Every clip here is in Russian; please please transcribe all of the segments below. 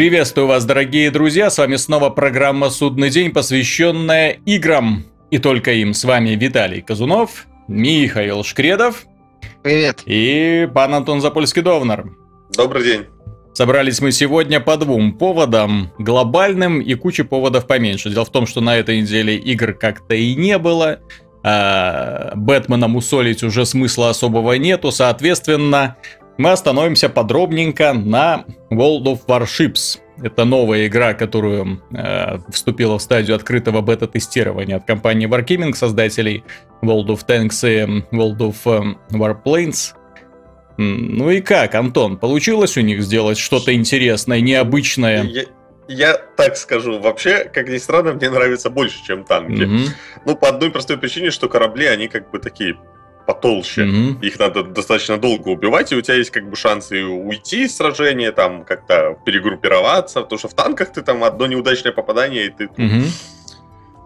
Приветствую вас, дорогие друзья, с вами снова программа «Судный день», посвященная играм. И только им. С вами Виталий Казунов, Михаил Шкредов. Привет. И пан Антон Запольский-Довнар. Добрый день. Собрались мы сегодня по двум поводам, глобальным и куче поводов поменьше. Дело в том, что на этой неделе игр как-то и не было, а Бэтмена мусолить уже смысла особого нету, соответственно, мы остановимся подробненько на World of Warships. Это новая игра, которую э, вступила в стадию открытого бета-тестирования от компании Wargaming, создателей World of Tanks и World of э, Warplanes. Ну и как, Антон, получилось у них сделать что-то интересное, необычное? Я, я так скажу, вообще, как ни странно, мне нравится больше, чем танки. Mm-hmm. Ну, по одной простой причине, что корабли, они как бы такие потолще. Mm-hmm. Их надо достаточно долго убивать, и у тебя есть как бы шансы уйти из сражения, там как-то перегруппироваться, потому что в танках ты там одно неудачное попадание, и ты... Mm-hmm.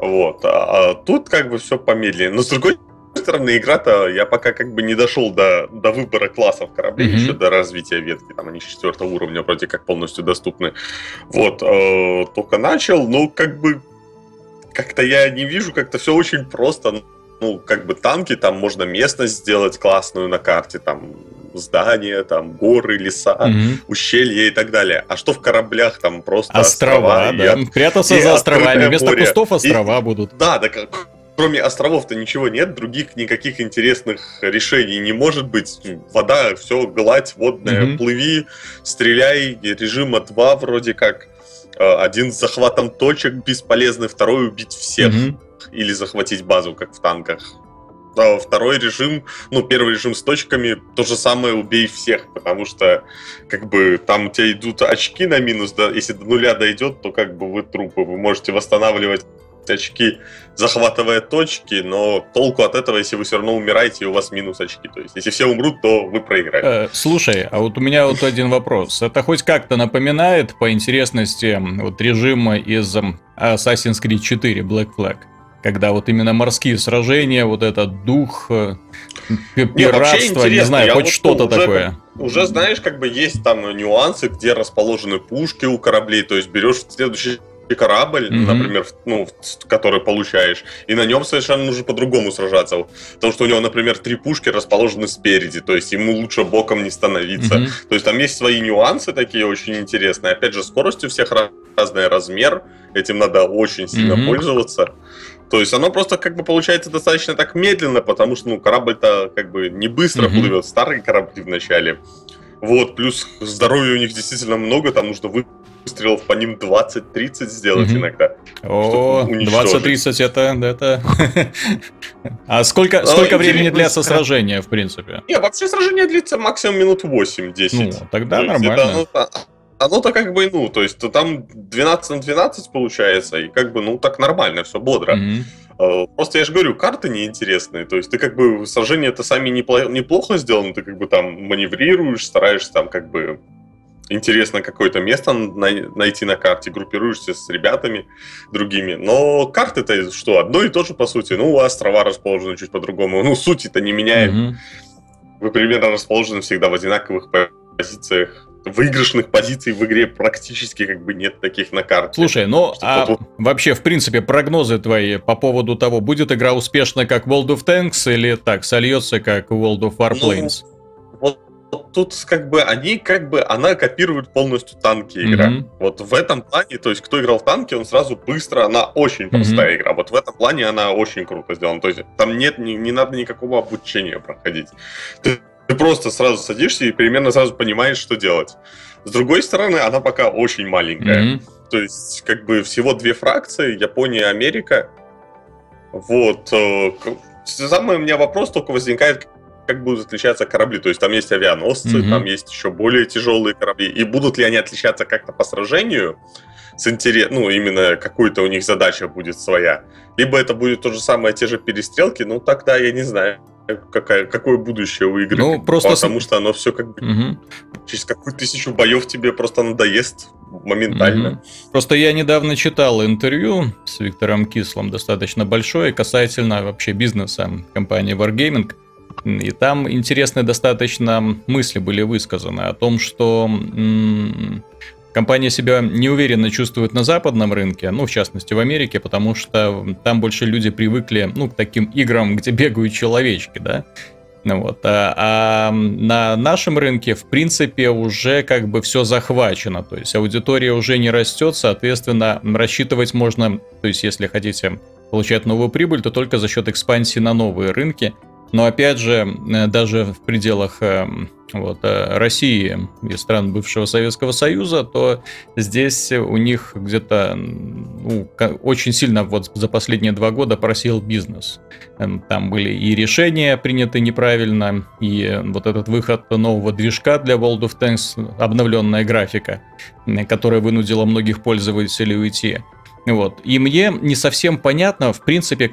Вот. А, а тут как бы все помедленнее. Но с другой стороны, игра-то я пока как бы не дошел до, до выбора классов кораблей, mm-hmm. еще до развития ветки, там они четвертого уровня вроде как полностью доступны. Вот, э, только начал, но как бы как-то я не вижу, как-то все очень просто ну, как бы танки, там можно местность сделать классную на карте, там здания, там горы, леса, mm ущелья и так далее. А что в кораблях там просто острова? острова да. И, Прятаться и за островами. Вместо море. кустов острова и, будут. Да, да, кроме островов-то ничего нет, других никаких интересных решений не может быть. Вода, все, гладь водная, mm плыви, стреляй, режима 2 вроде как. Э, один с захватом точек бесполезный, второй убить всех. mm или захватить базу, как в танках. А второй режим, ну, первый режим с точками, то же самое убей всех, потому что, как бы, там у тебя идут очки на минус, да, если до нуля дойдет, то как бы вы трупы, вы можете восстанавливать очки, захватывая точки, но толку от этого, если вы все равно умираете, и у вас минус очки. То есть, если все умрут, то вы проиграете. Э, слушай, а вот у меня вот один вопрос. Это хоть как-то напоминает по интересности вот режима из Assassin's Creed 4 Black Flag? Когда вот именно морские сражения, вот этот дух э, пиратства, не, не знаю, хоть вот, что-то уже, такое. Уже знаешь, как бы есть там нюансы, где расположены пушки у кораблей, то есть берешь следующий корабль, mm-hmm. например, ну, который получаешь, и на нем совершенно нужно по-другому сражаться. Потому что у него, например, три пушки расположены спереди, то есть ему лучше боком не становиться. Mm-hmm. То есть там есть свои нюансы такие очень интересные. Опять же, скорость у всех разный размер, этим надо очень сильно mm-hmm. пользоваться. То есть оно просто как бы получается достаточно так медленно, потому что ну, корабль-то как бы не быстро mm-hmm. плывет, старые корабли в начале. Вот, плюс здоровья у них действительно много, там нужно выстрелов по ним 20-30 сделать mm-hmm. иногда. О, 20-30 это... это... а сколько, а, сколько времени длится сражение, в принципе? Не, вообще сражение длится максимум минут 8-10. Ну, тогда нормально. Это, оно-то как бы, ну, то есть то там 12 на 12 получается, и как бы, ну, так нормально, все бодро. Mm-hmm. Просто я же говорю, карты неинтересные. То есть ты как бы сражения это сами неплохо, неплохо сделаны, ты как бы там маневрируешь, стараешься там как бы интересно какое-то место найти на карте, группируешься с ребятами другими. Но карты-то что, одно и то же по сути. Ну, острова расположены чуть по-другому. Ну, суть это не меняет. Mm-hmm. Вы примерно расположены всегда в одинаковых позициях выигрышных позиций в игре практически как бы нет таких на карте. Слушай, ну а вообще, в принципе, прогнозы твои по поводу того, будет игра успешна как World of Tanks или так, сольется как World of Warplanes? Ну, вот, тут как бы они как бы, она копирует полностью танки игра. Mm-hmm. Вот в этом плане, то есть кто играл в танки, он сразу быстро, она очень простая mm-hmm. игра. Вот в этом плане она очень круто сделана. То есть там нет, не, не надо никакого обучения проходить. Ты просто сразу садишься и примерно сразу понимаешь, что делать. С другой стороны, она пока очень маленькая. Mm-hmm. То есть, как бы всего две фракции, Япония и Америка. Вот. Э, самый у меня вопрос только возникает, как будут отличаться корабли. То есть там есть авианосцы, mm-hmm. там есть еще более тяжелые корабли. И будут ли они отличаться как-то по сражению? С интерес... Ну, именно какой-то у них задача будет своя. Либо это будет то же самое, те же перестрелки. Ну, тогда я не знаю какая, какое будущее у игры. Ну, просто... Потому что оно все как бы угу. через какую тысячу боев тебе просто надоест моментально. Угу. Просто я недавно читал интервью с Виктором Кислом, достаточно большое, касательно вообще бизнеса компании Wargaming. И там интересные достаточно мысли были высказаны о том, что компания себя неуверенно чувствует на западном рынке, ну, в частности, в Америке, потому что там больше люди привыкли, ну, к таким играм, где бегают человечки, да, ну вот. А, а на нашем рынке, в принципе, уже как бы все захвачено. То есть аудитория уже не растет, соответственно, рассчитывать можно, то есть если хотите получать новую прибыль, то только за счет экспансии на новые рынки. Но опять же, э, даже в пределах э, вот, э, России и стран бывшего Советского Союза, то здесь у них где-то ну, очень сильно вот за последние два года просил бизнес. Эм, там были и решения приняты неправильно, и вот этот выход нового движка для World of Tanks, обновленная графика, которая вынудила многих пользователей уйти. Вот. И мне не совсем понятно, в принципе,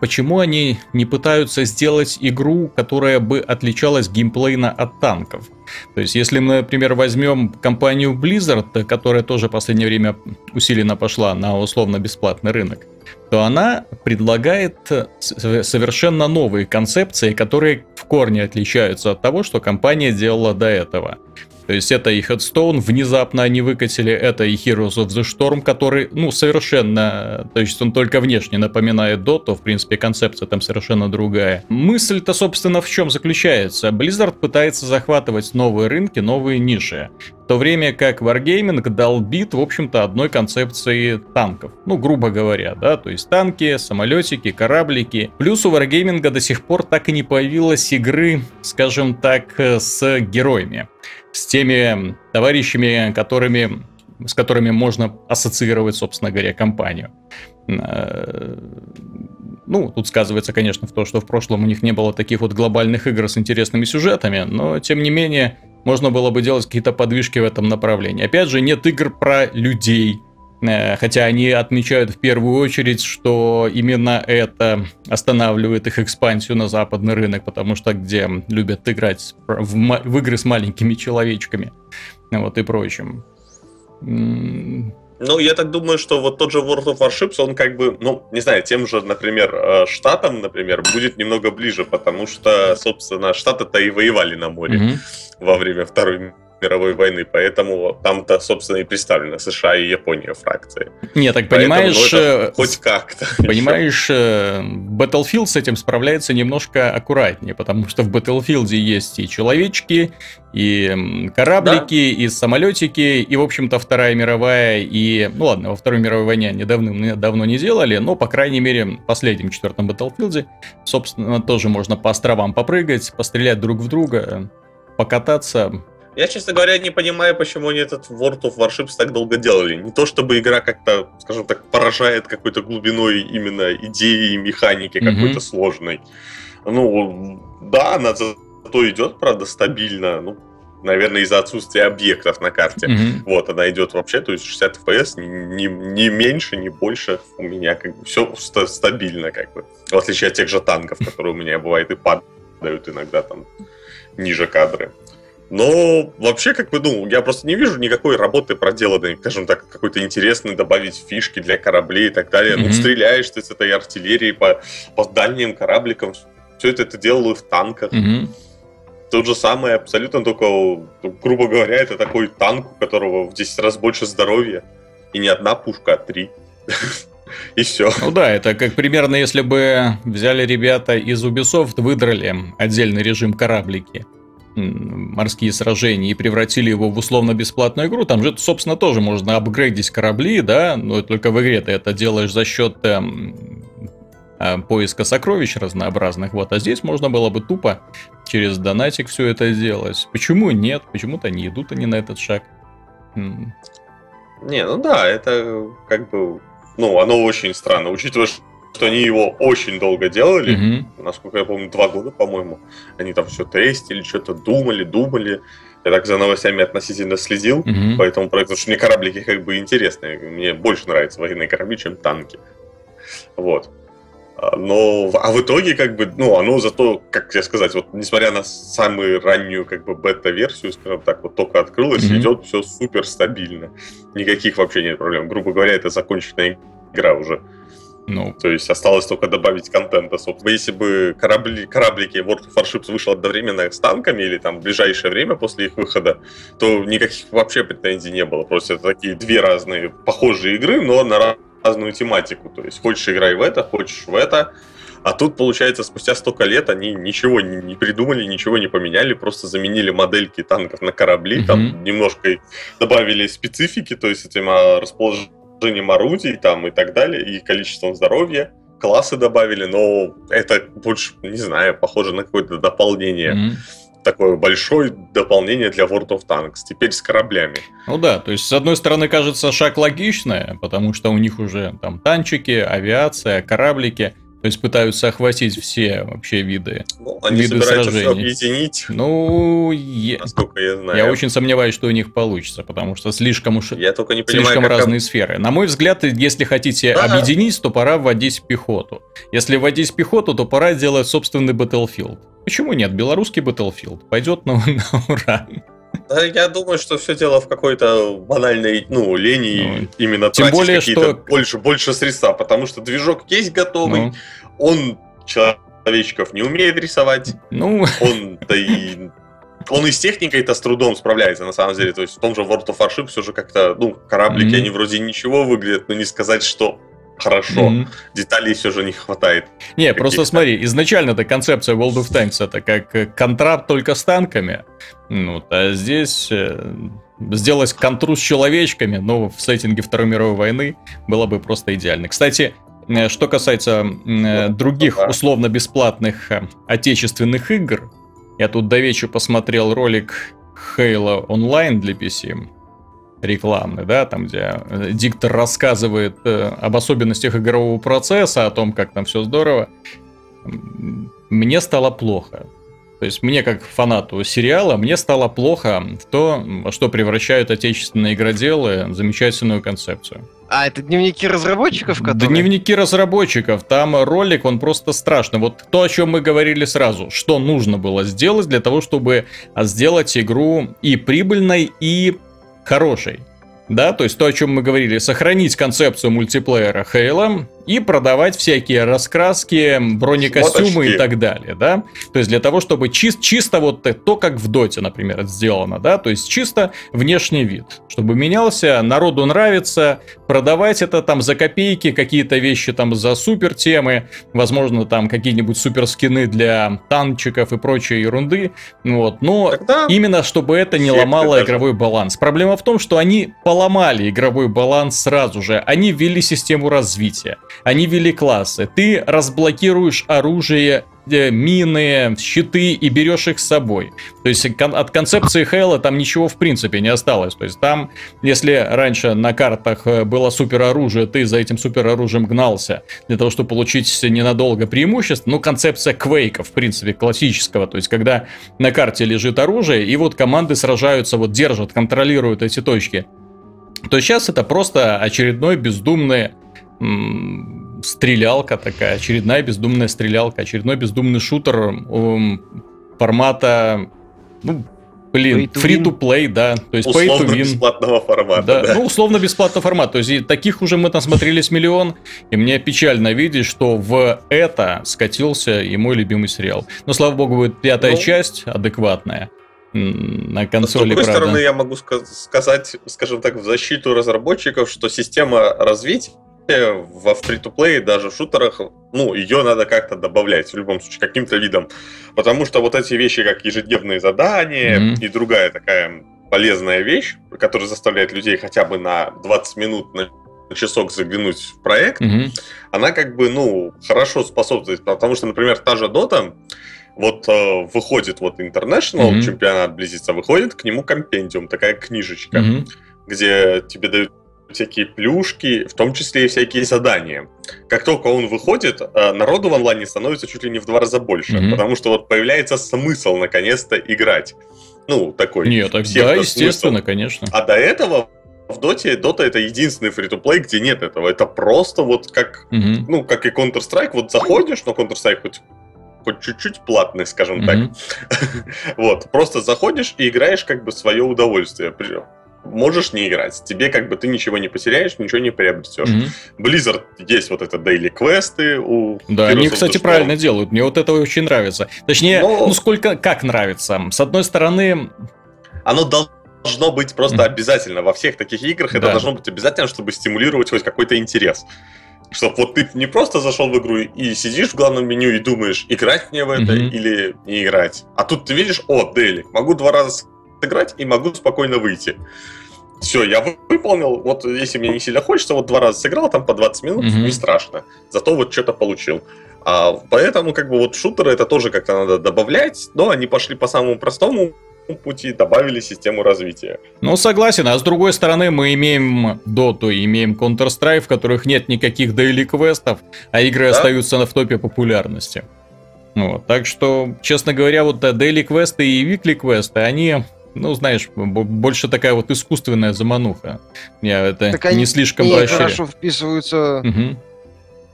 почему они не пытаются сделать игру, которая бы отличалась геймплейно от танков. То есть, если мы, например, возьмем компанию Blizzard, которая тоже в последнее время усиленно пошла на условно-бесплатный рынок, то она предлагает совершенно новые концепции, которые в корне отличаются от того, что компания делала до этого. То есть это и Headstone, внезапно они выкатили, это и Heroes of the Storm, который, ну, совершенно, то есть он только внешне напоминает Dota, в принципе, концепция там совершенно другая. Мысль-то, собственно, в чем заключается? Blizzard пытается захватывать новые рынки, новые ниши. В то время как Wargaming долбит, в общем-то, одной концепции танков. Ну, грубо говоря, да, то есть танки, самолетики, кораблики. Плюс у Wargaming до сих пор так и не появилось игры, скажем так, с героями с теми товарищами, которыми, с которыми можно ассоциировать, собственно говоря, компанию. Э, ну, тут сказывается, конечно, в то, что в прошлом у них не было таких вот глобальных игр с интересными сюжетами, но, тем не менее, можно было бы делать какие-то подвижки в этом направлении. Опять же, нет игр про людей, хотя они отмечают в первую очередь, что именно это останавливает их экспансию на западный рынок, потому что где любят играть в, в игры с маленькими человечками, вот и прочим. Ну, я так думаю, что вот тот же World of Warships, он как бы, ну, не знаю, тем же, например, э, Штатам, например, будет немного ближе, потому что, собственно, Штаты-то и воевали на море mm-hmm. во время Второй мировой войны, поэтому там-то, собственно, и представлены США и Япония фракции. Не, так понимаешь... Поэтому, ну, э, хоть как-то. Понимаешь, э, Battlefield с этим справляется немножко аккуратнее, потому что в Battlefield есть и человечки, и кораблики, да? и самолетики, и, в общем-то, Вторая мировая, и... Ну ладно, во Второй мировой войне они давно, давно не делали, но, по крайней мере, в последнем четвертом Battlefield, собственно, тоже можно по островам попрыгать, пострелять друг в друга, покататься, я, честно говоря, не понимаю, почему они этот World of Warships так долго делали. Не то, чтобы игра как-то, скажем так, поражает какой-то глубиной именно идеи и механики mm-hmm. какой-то сложной. Ну, да, она зато идет, правда, стабильно. Ну, наверное, из-за отсутствия объектов на карте. Mm-hmm. Вот, она идет вообще, то есть 60 FPS, не, не меньше, не больше. У меня как бы все стабильно, как бы. В отличие от тех же танков, которые у меня бывает и падают иногда там ниже кадры. Но вообще, как бы, ну, я просто не вижу никакой работы проделанной, скажем так, какой-то интересной, добавить фишки для кораблей и так далее. Mm-hmm. Ну, стреляешь ты с этой артиллерией по, по дальним корабликам. Все это ты делал в танках. Mm-hmm. То же самое абсолютно, только, грубо говоря, это такой танк, у которого в 10 раз больше здоровья. И не одна пушка, а три. И все. Ну да, это как примерно если бы взяли ребята из Ubisoft, выдрали отдельный режим кораблики морские сражения и превратили его в условно-бесплатную игру, там же, собственно, тоже можно апгрейдить корабли, да, но только в игре ты это делаешь за счет эм, э, поиска сокровищ разнообразных, вот, а здесь можно было бы тупо через донатик все это сделать. Почему нет? Почему-то не идут они на этот шаг. Не, ну да, это как бы, ну, оно очень странно, учитывая, что они его очень долго делали, mm-hmm. насколько я помню, два года, по-моему. Они там все тестили, что-то думали, думали. Я так за новостями относительно следил mm-hmm. по этому проекту, потому что мне кораблики как бы интересные. Мне больше нравятся военные корабли, чем танки. Вот. А, но, а в итоге, как бы, ну, оно зато, как я сказать, вот, несмотря на самую раннюю, как бы, бета-версию, скажем так, вот только открылось, mm-hmm. идет все супер стабильно. Никаких вообще нет проблем. Грубо говоря, это законченная игра уже. Ну. То есть осталось только добавить контента, собственно. Если бы корабли, кораблики World of Warships вышел одновременно с танками или там в ближайшее время после их выхода, то никаких вообще претензий не было. Просто это такие две разные похожие игры, но на разную тематику. То есть хочешь играй в это, хочешь в это. А тут, получается, спустя столько лет они ничего не, придумали, ничего не поменяли, просто заменили модельки танков на корабли, mm-hmm. там немножко добавили специфики, то есть этим а, расположением орудий там и так далее, и количеством здоровья. Классы добавили, но это больше, не знаю, похоже на какое-то дополнение. Mm-hmm такое большое дополнение для World of Tanks, теперь с кораблями. Ну да, то есть с одной стороны кажется шаг логичный, потому что у них уже там танчики, авиация, кораблики, то есть пытаются охватить все вообще виды, ну, они виды сражений. Все объединить. Ну, я, насколько я знаю. Я очень сомневаюсь, что у них получится, потому что слишком уж я только не понимаю, слишком разные об... сферы. На мой взгляд, если хотите да. объединить, то пора вводить пехоту. Если вводить пехоту, то пора делать собственный Battlefield. Почему нет? Белорусский Battlefield пойдет на, на ура. Да, я думаю, что все дело в какой-то банальной, ну, лени ну, именно тем более, какие-то что... больше, больше средства, потому что движок есть готовый, ну. он человечков не умеет рисовать, ну... он, да и он и с техникой-то с трудом справляется, на самом деле. То есть в том же World of Warships все же как-то, ну, кораблики, mm-hmm. они вроде ничего выглядят, но не сказать, что хорошо. Mm-hmm. Деталей все же не хватает. Не, просто смотри, изначально эта концепция World of Tanks это как контракт только с танками. Ну, а здесь э, сделать контру с человечками, но в сеттинге Второй мировой войны было бы просто идеально. Кстати, э, что касается э, других условно-бесплатных отечественных игр, я тут до вечера посмотрел ролик Halo Online для PC рекламный, да, там, где э, диктор рассказывает э, об особенностях игрового процесса, о том, как там все здорово, мне стало плохо. То есть мне, как фанату сериала, мне стало плохо в то, что превращают отечественные игроделы в замечательную концепцию. А, это дневники разработчиков, которые... Дневники разработчиков. Там ролик, он просто страшный. Вот то, о чем мы говорили сразу. Что нужно было сделать для того, чтобы сделать игру и прибыльной, и хорошей. Да, то есть то, о чем мы говорили, сохранить концепцию мультиплеера Halo и продавать всякие раскраски, бронекостюмы Моточки. и так далее, да. То есть для того, чтобы чис- чисто вот то, как в Доте, например, сделано, да, то есть чисто внешний вид, чтобы менялся, народу нравится, продавать это там за копейки, какие-то вещи там за супер темы, возможно, там какие-нибудь супер скины для танчиков и прочей ерунды, вот, но Тогда именно чтобы это не ломало даже. игровой баланс. Проблема в том, что они поломали игровой баланс сразу же, они ввели систему развития. Они ввели классы. Ты разблокируешь оружие э, мины, щиты и берешь их с собой. То есть от концепции Хейла там ничего в принципе не осталось. То есть там, если раньше на картах э, было супер оружие, ты за этим супер оружием гнался для того, чтобы получить ненадолго преимущество, ну концепция квейка в принципе классического, то есть когда на карте лежит оружие и вот команды сражаются, вот держат, контролируют эти точки, то сейчас это просто очередной бездумный стрелялка такая, очередная бездумная стрелялка, очередной бездумный шутер формата, ну, Блин, free-to-play, да. То есть условно pay to win. бесплатного формата. Да, да. Ну, условно бесплатного формата. То есть таких уже мы там смотрелись миллион, и мне печально видеть, что в это скатился и мой любимый сериал. Но, слава богу, будет пятая ну, часть адекватная на консоли, С другой правда. стороны, я могу сказать, скажем так, в защиту разработчиков, что система развития во фри-то-плей, даже в шутерах, ну, ее надо как-то добавлять, в любом случае, каким-то видом. Потому что вот эти вещи, как ежедневные задания mm-hmm. и другая такая полезная вещь, которая заставляет людей хотя бы на 20 минут на часок заглянуть в проект, mm-hmm. она как бы, ну, хорошо способствует, потому что, например, та же Dota, вот э, выходит вот International mm-hmm. чемпионат близится, выходит к нему компендиум, такая книжечка, mm-hmm. где тебе дают всякие плюшки, в том числе и всякие задания. Как только он выходит, э, народу в онлайне становится чуть ли не в два раза больше, mm-hmm. потому что вот появляется смысл наконец-то играть. Ну, такой. Нет, так, да, естественно, конечно. А до этого в Доте, Дота это единственный фри-то-плей, где нет этого. Это просто вот как, mm-hmm. ну, как и Counter-Strike, вот заходишь, но Counter-Strike хоть хоть чуть-чуть платный, скажем mm-hmm. так. вот, просто заходишь и играешь как бы свое удовольствие. Можешь не играть. Тебе как бы ты ничего не потеряешь, ничего не приобретешь. Mm-hmm. Blizzard есть вот это daily квесты у Да, они, кстати, правильно делают. Мне вот это очень нравится. Точнее, Но... ну сколько, как нравится. С одной стороны... Оно должно быть просто mm-hmm. обязательно. Во всех таких играх да. это должно быть обязательно, чтобы стимулировать хоть какой-то интерес. Чтобы вот ты не просто зашел в игру и сидишь в главном меню и думаешь, играть мне в это mm-hmm. или не играть. А тут ты видишь, о, Дели, могу два раза сыграть и могу спокойно выйти. Все, я выполнил. Вот если мне не сильно хочется, вот два раза сыграл, там по 20 минут, mm-hmm. не страшно. Зато вот что-то получил. А, поэтому, как бы, вот шутеры это тоже как-то надо добавлять, но они пошли по самому простому пути, добавили систему развития. Ну, согласен, а с другой стороны, мы имеем Dota, имеем Counter-Strike, в которых нет никаких daily квестов, а игры да? остаются в топе популярности. Вот, так что, честно говоря, вот daily квесты и weekly квесты, они ну, знаешь, больше такая вот искусственная замануха. Я это так не слишком они хорошо вписываются... Угу.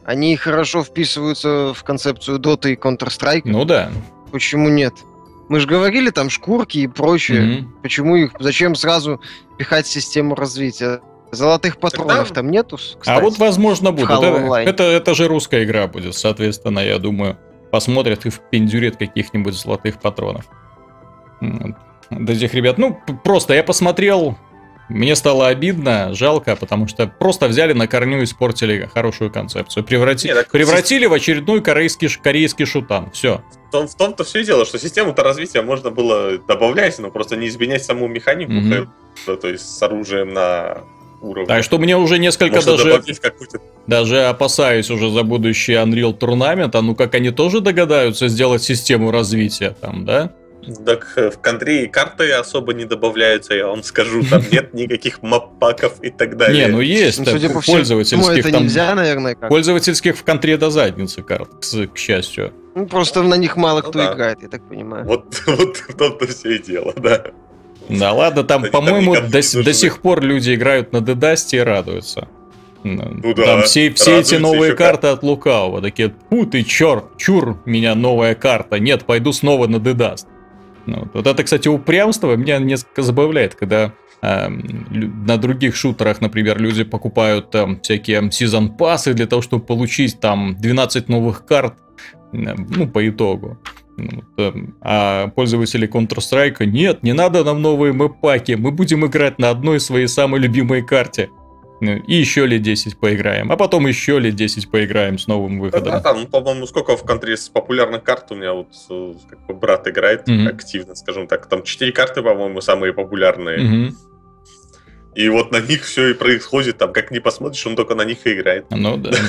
Они хорошо вписываются в концепцию Dota и Counter-Strike. Ну да. Почему нет? Мы же говорили там шкурки и прочее. Угу. Почему их... Зачем сразу пихать систему развития? Золотых патронов Тогда... там нету, кстати, А вот, возможно, будет. Это, это, это же русская игра будет, соответственно, я думаю, посмотрят и впендюрят каких-нибудь золотых патронов до этих ребят. Ну, просто я посмотрел, мне стало обидно, жалко, потому что просто взяли на корню и испортили хорошую концепцию. Преврати... Нет, Превратили в очередной корейский, корейский шутан. Все. В, том, в том-то все и дело, что систему-то развития можно было добавлять, но просто не изменять саму механику, mm-hmm. то есть с оружием на уровне. Так что мне уже несколько Можно даже... Даже опасаюсь уже за будущий Unreal Tournament, а ну как они тоже догадаются сделать систему развития там, да? Так э, в контре карты особо не добавляются, я вам скажу. Там нет никаких маппаков и так далее. Не, ну есть ну, судя по пользовательских. это там, нельзя, наверное, как Пользовательских в контре до задницы карт, к, к счастью. Ну, просто на них мало ну, кто да. играет, я так понимаю. Вот, вот в том-то все и дело, да. Да ладно, там, по-моему, до, до сих пор люди играют на Дедасте и радуются. Ну, да, там все, все эти новые карты от Лукаува. Такие, пу ты черт, чур, меня новая карта. Нет, пойду снова на Дедаст. Ну, вот это, кстати, упрямство меня несколько забавляет, когда э, на других шутерах, например, люди покупают там всякие сезон пассы для того, чтобы получить там 12 новых карт, ну, по итогу. А пользователи Counter-Strike нет, не надо нам новые мэпаки, мы будем играть на одной своей самой любимой карте. Ну, и еще лет 10 поиграем, а потом еще лет 10 поиграем с новым выходом. Да, там, по-моему, сколько в контре с популярных карт у меня вот э, как бы брат играет mm-hmm. активно, скажем так. Там 4 карты, по-моему, самые популярные. Mm-hmm. И вот на них все и происходит, там как не посмотришь, он только на них и играет. Ну да.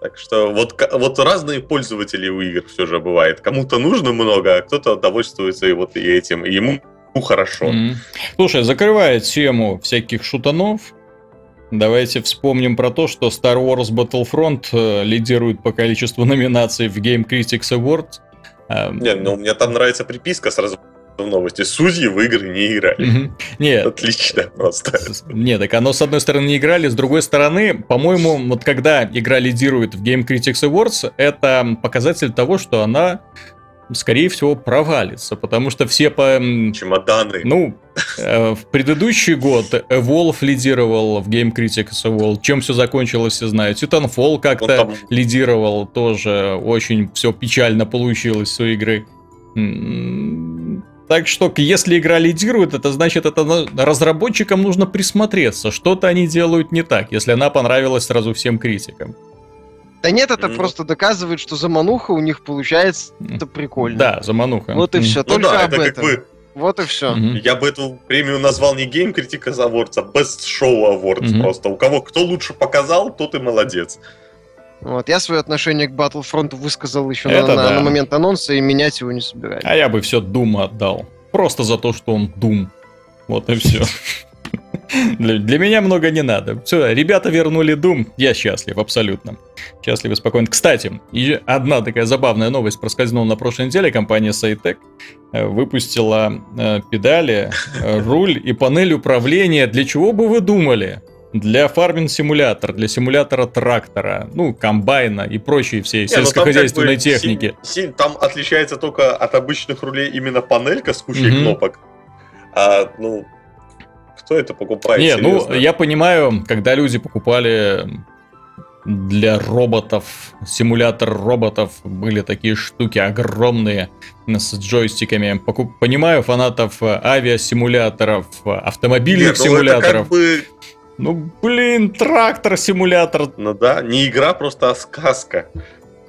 Так что вот, вот разные пользователи у игр все же бывает. Кому-то нужно много, а кто-то довольствуется и вот и этим. И ему ну, хорошо. Mm-hmm. Слушай, закрывая тему всяких шутанов, давайте вспомним про то, что Star Wars Battlefront э, лидирует по количеству номинаций в Game Critics Awards. Э, Не, ну мне там нравится приписка сразу в новости. Судьи в игры не играли. Mm-hmm. Нет. Отлично просто. Нет, так оно с одной стороны не играли, с другой стороны, по-моему, вот когда игра лидирует в Game Critics Awards, это показатель того, что она скорее всего, провалится, потому что все по... Чемоданы. Ну, э, в предыдущий год Evolve лидировал в Game Critics Award. Чем все закончилось, все знают. Titanfall как-то там... лидировал тоже. Очень все печально получилось у игры. Так что, если игра лидирует, это значит, это разработчикам нужно присмотреться. Что-то они делают не так, если она понравилась сразу всем критикам. Да нет, это mm. просто доказывает, что замануха у них получается это прикольно. Да, замануха. Вот и все, mm. только ну да, об это этом. Как бы... Вот и все. Mm-hmm. Я бы эту премию назвал не Game Critics Awards, а Best Show Awards mm-hmm. просто. У кого кто лучше показал, тот и молодец. Вот, я свое отношение к Battlefront высказал еще на, да. на, момент анонса и менять его не собираюсь. А я бы все Doom отдал. Просто за то, что он Doom. Вот и все. Для, для меня много не надо. Все, ребята вернули Doom. Я счастлив, абсолютно. Счастлив и спокоен. Кстати, и одна такая забавная новость проскользнула на прошлой неделе. Компания Saytec э, выпустила э, педали, э, руль и панель управления. Для чего бы вы думали? Для фарминг-симулятора, для симулятора трактора, ну, комбайна и прочие все Не, ну сельскохозяйственной как бы техники. Си, си, там отличается только от обычных рулей именно панелька с кучей mm-hmm. кнопок. А, ну, кто это покупает? Не, ну, серьезно? ну, я понимаю, когда люди покупали для роботов, симулятор роботов, были такие штуки огромные с джойстиками. Покуп... Понимаю фанатов авиасимуляторов, автомобильных Нет, ну, симуляторов. как бы... Ну, блин, трактор-симулятор. Ну да, не игра, просто а сказка.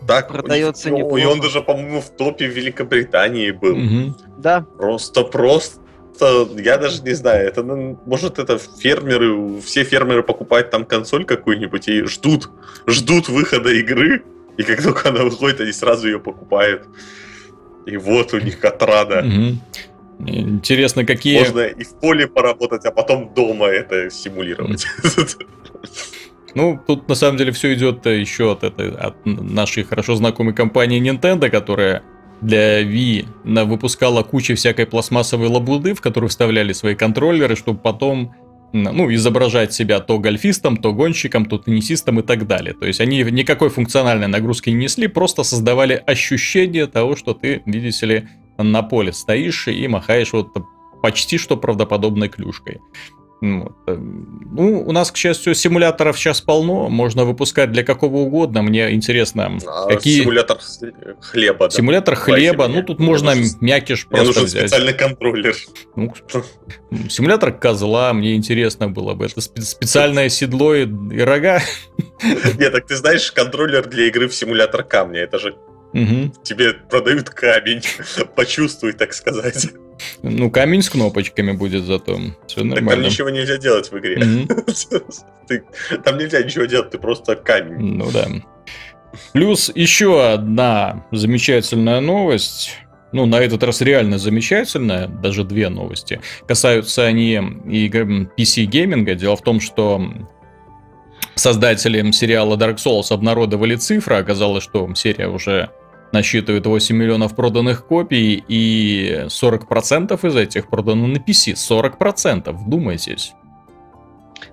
Так, продается не И он даже, по-моему, в топе Великобритании был. Угу. Да. Просто, просто я даже не знаю, это ну, может это фермеры, все фермеры покупают там консоль какую-нибудь и ждут, ждут выхода игры, и как только она выходит, они сразу ее покупают. И вот у них отрада. Интересно, какие... Можно и в поле поработать, а потом дома это симулировать. Ну, тут на самом деле все идет еще от, этой, от нашей хорошо знакомой компании Nintendo, которая для Wii выпускала кучу всякой пластмассовой лабуды, в которую вставляли свои контроллеры, чтобы потом ну, изображать себя то гольфистом, то гонщиком, то теннисистом и так далее. То есть они никакой функциональной нагрузки не несли, просто создавали ощущение того, что ты, видите ли, на поле стоишь и махаешь вот почти что правдоподобной клюшкой. Вот. Э, ну, у нас, к счастью, симуляторов сейчас полно, можно выпускать для какого угодно. Мне интересно, а, какие... Симулятор хлеба. Симулятор хлеба, ну тут мне можно нужен... мякиш просто нужен взять. специальный контроллер. Ну, симулятор козла, мне интересно было бы. Это специальное седло и, и рога. Нет, так ты знаешь, контроллер для игры в симулятор камня, это же Угу. Тебе продают камень. Почувствуй, так сказать. Ну, камень с кнопочками будет зато. Все нормально. Так там ничего нельзя делать в игре. там нельзя ничего делать, ты просто камень. Ну да. Плюс еще одна замечательная новость. Ну, на этот раз реально замечательная, даже две новости. Касаются они и PC-гейминга. Дело в том, что создатели сериала Dark Souls обнародовали цифры. Оказалось, что серия уже насчитывает 8 миллионов проданных копий, и 40% из этих продано на PC. 40%, вдумайтесь.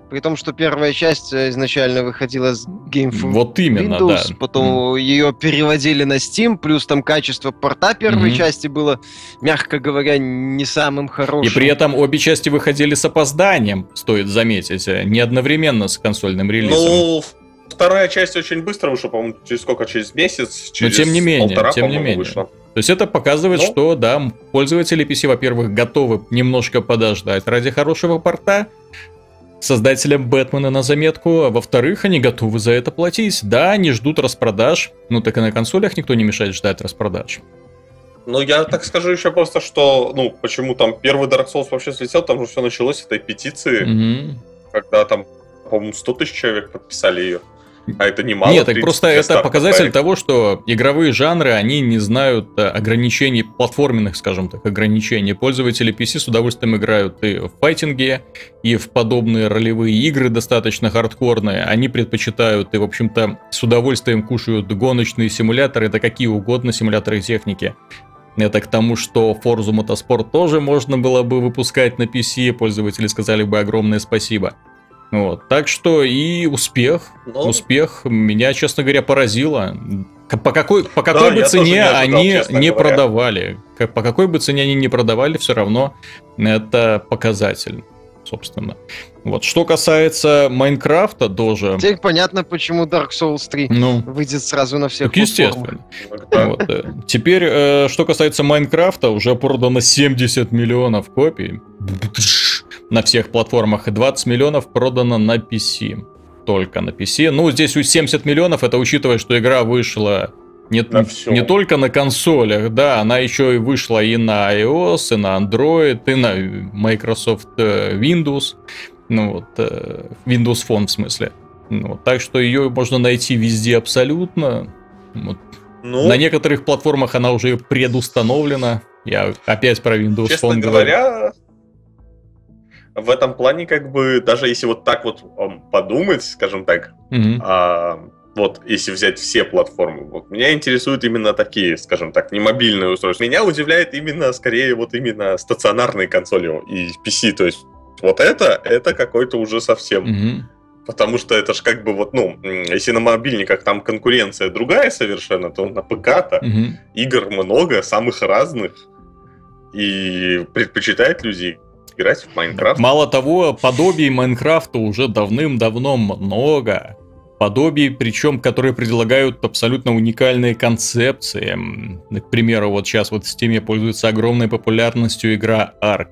При том, что первая часть э, изначально выходила с Game вот именно, Windows, да. потом mm. ее переводили на Steam, плюс там качество порта первой mm-hmm. части было, мягко говоря, не самым хорошим. И при этом обе части выходили с опозданием, стоит заметить, э, не одновременно с консольным релизом. Ну, вторая часть очень быстро вышла, по-моему, через сколько? Через месяц? Через Но тем не менее, полтора, тем не менее. Вышла. То есть это показывает, ну? что, да, пользователи PC, во-первых, готовы немножко подождать ради хорошего порта, создателям Бэтмена на заметку, а во-вторых, они готовы за это платить. Да, они ждут распродаж, ну так и на консолях никто не мешает ждать распродаж. Ну, я так скажу еще просто, что, ну, почему там первый Dark Souls вообще слетел, там же все началось с этой петиции, mm-hmm. когда там, по-моему, 100 тысяч человек подписали ее. А это немало. Нет, так просто это показатель проект. того, что игровые жанры, они не знают э, ограничений, платформенных, скажем так, ограничений. Пользователи PC с удовольствием играют и в файтинге, и в подобные ролевые игры достаточно хардкорные. Они предпочитают и, в общем-то, с удовольствием кушают гоночные симуляторы, да какие угодно симуляторы техники. Это к тому, что Forza Motorsport тоже можно было бы выпускать на PC, пользователи сказали бы огромное спасибо. Вот. Так что и успех, Но... Ну. успех меня, честно говоря, поразило. По какой, по какой да, бы цене не ожидал, они не говоря. продавали, по какой бы цене они не продавали, все равно это показатель, собственно. Вот. Что касается Майнкрафта, тоже... Теперь понятно, почему Dark Souls 3 ну, выйдет сразу на всех так естественно. Вот. Э, теперь, э, что касается Майнкрафта, уже продано 70 миллионов копий на всех платформах, и 20 миллионов продано на PC. Только на PC. Ну, здесь 70 миллионов, это учитывая, что игра вышла не, не только на консолях, да, она еще и вышла и на iOS, и на Android, и на Microsoft э, Windows. Ну вот, э, Windows Phone в смысле. Ну, так что ее можно найти везде абсолютно. Вот. Ну, на некоторых платформах она уже предустановлена. Я опять про Windows Честно Phone говоря, говорю в этом плане, как бы, даже если вот так вот подумать, скажем так, mm-hmm. а, вот если взять все платформы, вот меня интересуют именно такие, скажем так, не мобильные устройства. Меня удивляет именно, скорее, вот именно стационарные консоли и PC, то есть вот это, это какой-то уже совсем... Mm-hmm. Потому что это же как бы вот, ну, если на мобильниках там конкуренция другая совершенно, то на ПК-то mm-hmm. игр много, самых разных. И предпочитают люди играть в Майнкрафт. Мало того, подобий Майнкрафта уже давным-давно много. Подобий, причем, которые предлагают абсолютно уникальные концепции. К примеру, вот сейчас вот в Steam пользуется огромной популярностью игра Ark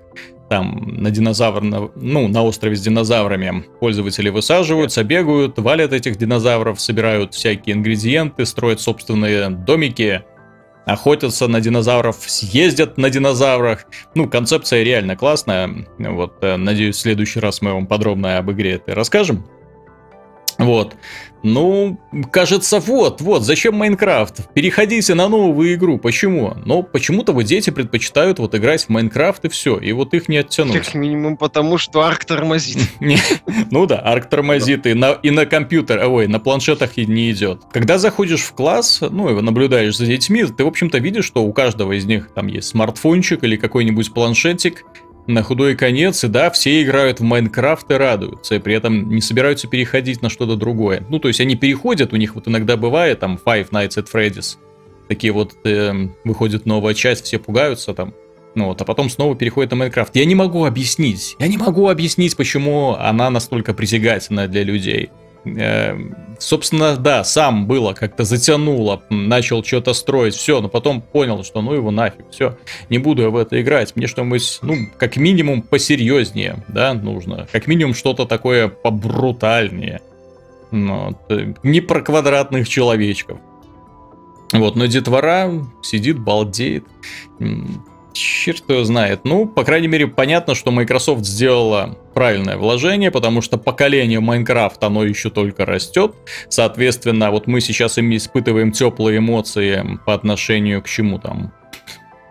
там на динозавр, ну, на острове с динозаврами пользователи высаживаются, бегают, валят этих динозавров, собирают всякие ингредиенты, строят собственные домики, охотятся на динозавров, съездят на динозаврах. Ну, концепция реально классная. Вот, э, надеюсь, в следующий раз мы вам подробно об игре это расскажем. Вот. Ну, кажется, вот, вот, зачем Майнкрафт? Переходите на новую игру. Почему? Ну, почему-то вот дети предпочитают вот играть в Майнкрафт и все, и вот их не оттянуть. Как минимум потому, что арк тормозит. Ну да, арк тормозит и на, и на компьютер, ой, на планшетах и не идет. Когда заходишь в класс, ну, и наблюдаешь за детьми, ты, в общем-то, видишь, что у каждого из них там есть смартфончик или какой-нибудь планшетик, на худой конец, и да, все играют в Майнкрафт и радуются, и при этом не собираются переходить на что-то другое. Ну, то есть они переходят, у них вот иногда бывает, там, Five Nights at Freddy's, такие вот, э, выходит новая часть, все пугаются там, ну вот, а потом снова переходит на Майнкрафт. Я не могу объяснить, я не могу объяснить, почему она настолько притягательная для людей. Э, собственно, да, сам было, как-то затянуло, начал что-то строить, все, но потом понял, что ну его нафиг, все, не буду я в это играть, мне что-нибудь, ну, как минимум посерьезнее, да, нужно, как минимум что-то такое побрутальнее, ну, не про квадратных человечков. Вот, но детвора сидит, балдеет, Черт его знает. Ну, по крайней мере, понятно, что Microsoft сделала правильное вложение, потому что поколение Minecraft, оно еще только растет. Соответственно, вот мы сейчас испытываем теплые эмоции по отношению к чему там,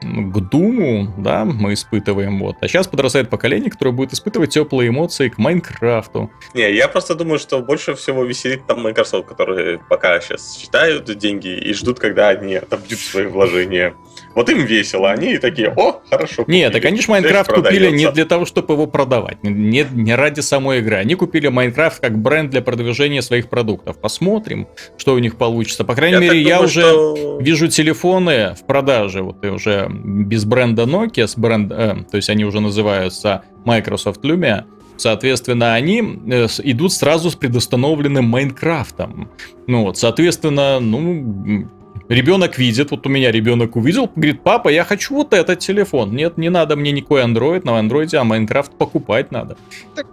к Думу, да, мы испытываем вот. А сейчас подрастает поколение, которое будет испытывать теплые эмоции к Майнкрафту. Не, я просто думаю, что больше всего веселит там Microsoft, которые пока сейчас считают деньги и ждут, когда они отобьют свои вложения. Вот им весело, они такие, о, хорошо. Купили. Нет, так они же Майнкрафт купили не для того, чтобы его продавать, не, не ради самой игры. Они купили Майнкрафт как бренд для продвижения своих продуктов. Посмотрим, что у них получится. По крайней я мере, я думаю, уже что... вижу телефоны в продаже, вот и уже без бренда Nokia, с бренд, э, то есть они уже называются Microsoft Lumia. Соответственно, они э, идут сразу с предустановленным Майнкрафтом. Ну вот, соответственно, ну, Ребенок видит, вот у меня ребенок увидел, говорит, папа, я хочу вот этот телефон. Нет, не надо мне никакой Android, на Android, а Майнкрафт покупать надо. Так,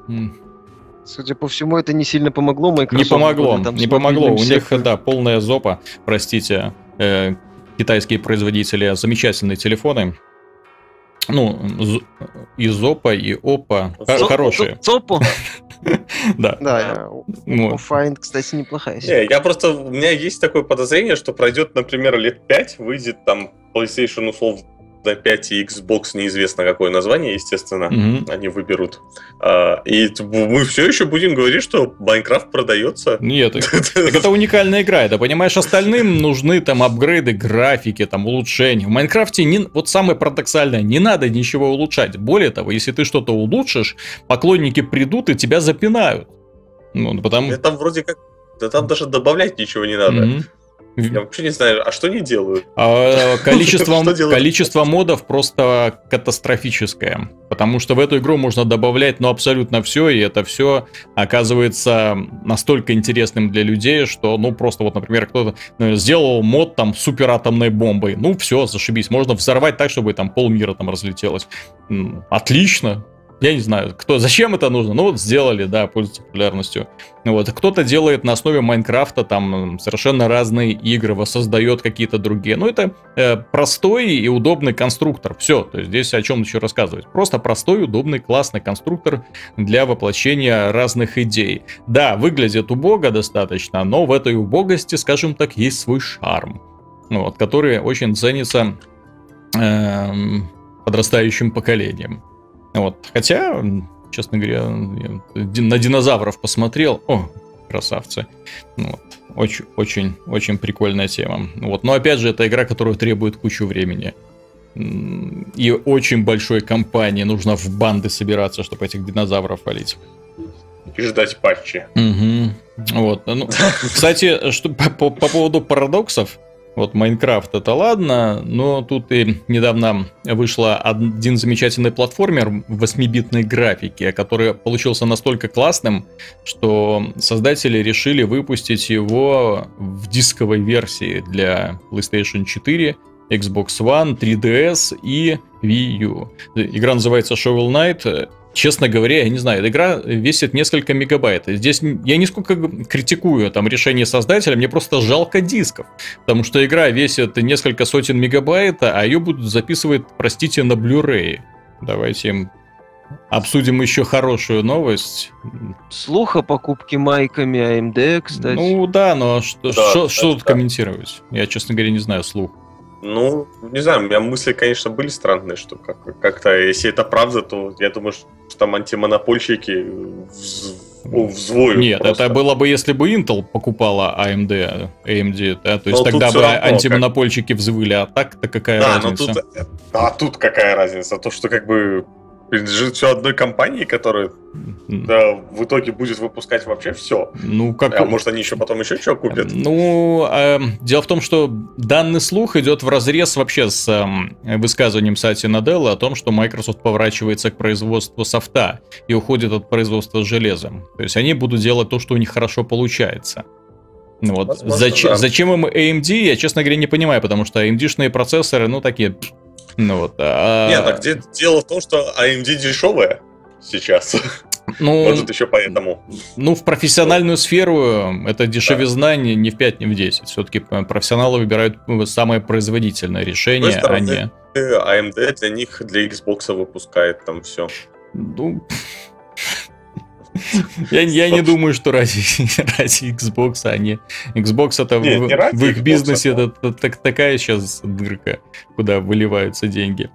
Судя по всему, это не сильно помогло Microsoft. Не помогло, не помогло. У них, да, полная зопа, простите, э, китайские производители, замечательные телефоны. Ну, и Зопа, и Опа. Хорошие. Зопу? Да. Да, Find, кстати, неплохая. Не, я просто, у меня есть такое подозрение, что пройдет, например, лет 5, выйдет там PlayStation условно 5 и Xbox неизвестно какое название, естественно, mm-hmm. они выберут. А, и мы все еще будем говорить, что Майнкрафт продается. Нет, это уникальная игра, это понимаешь, остальным нужны там апгрейды графики, там улучшения. В Майнкрафте не, вот самое парадоксальное, не надо ничего улучшать. Более того, если ты что-то улучшишь, поклонники придут и тебя запинают. Ну, потому... Там вроде как да там даже добавлять ничего не надо. Mm-hmm. Я вообще не знаю, а что они делают? А, количество, количество модов просто катастрофическое. Потому что в эту игру можно добавлять ну, абсолютно все, и это все оказывается настолько интересным для людей, что, ну, просто вот, например, кто-то ну, сделал мод там супер атомной бомбой. Ну, все, зашибись. Можно взорвать так, чтобы там полмира там разлетелось. Отлично. Я не знаю, кто, зачем это нужно, ну вот сделали, да, пользуются популярностью. Вот, кто-то делает на основе Майнкрафта там совершенно разные игры, воссоздает какие-то другие. Ну, это э, простой и удобный конструктор. Все, то есть здесь о чем еще рассказывать. Просто простой, удобный, классный конструктор для воплощения разных идей. Да, выглядит убого достаточно, но в этой убогости, скажем так, есть свой шарм. Вот, который очень ценится э, подрастающим поколением. Вот. Хотя, честно говоря, на динозавров посмотрел. О, красавцы. Вот. Очень, очень, очень прикольная тема. Вот. Но опять же, это игра, которая требует кучу времени. И очень большой компании нужно в банды собираться, чтобы этих динозавров валить. И ждать патчи. Угу. Вот. Ну, кстати, что, по, по поводу парадоксов, Вот Майнкрафт это ладно, но тут и недавно вышла один замечательный платформер в 8-битной графике, который получился настолько классным, что создатели решили выпустить его в дисковой версии для PlayStation 4, Xbox One, 3DS и Wii U. Игра называется Shovel Knight. Честно говоря, я не знаю, эта игра весит несколько мегабайт. Здесь я нисколько критикую там решение создателя, мне просто жалко дисков. Потому что игра весит несколько сотен мегабайт, а ее будут записывать, простите, на Blu-ray. Давайте Обсудим еще хорошую новость. Слух о покупке майками AMD, кстати. Ну да, но что, да, что, что тут да. комментировать? Я, честно говоря, не знаю слух. Ну, не знаю, у меня мысли, конечно, были странные, что как- как-то, если это правда, то я думаю, что там антимонопольщики вз- взвоют. Нет, просто. это было бы, если бы Intel покупала AMD, AMD, да, то есть Но тогда бы равно, антимонопольщики как... взвыли, а так-то какая да, разница? тут, а тут какая разница? То, что как бы принадлежит все одной компании, которая да, в итоге будет выпускать вообще все. Ну, как... А может, они еще потом еще что купят? Ну, э, дело в том, что данный слух идет в разрез вообще с э, высказыванием Сати Наделла о том, что Microsoft поворачивается к производству софта и уходит от производства железом. То есть они будут делать то, что у них хорошо получается. Вот. Возможно, зачем, да. зачем им AMD, я, честно говоря, не понимаю, потому что AMD-шные процессоры, ну, такие ну вот. А... Нет, так где, дело в том, что AMD дешевая сейчас. Ну, Может, еще поэтому. Ну, в профессиональную сферу это дешевизна да. не, не в 5, не в 10. Все-таки профессионалы выбирают самое производительное решение, стороны, а не... AMD для них, для Xbox выпускает там все. Ну, я, я не думаю, что ради, ради Xbox, а не... Xbox это Нет, в, в их Xbox, бизнесе это, это такая сейчас дырка, куда выливаются деньги.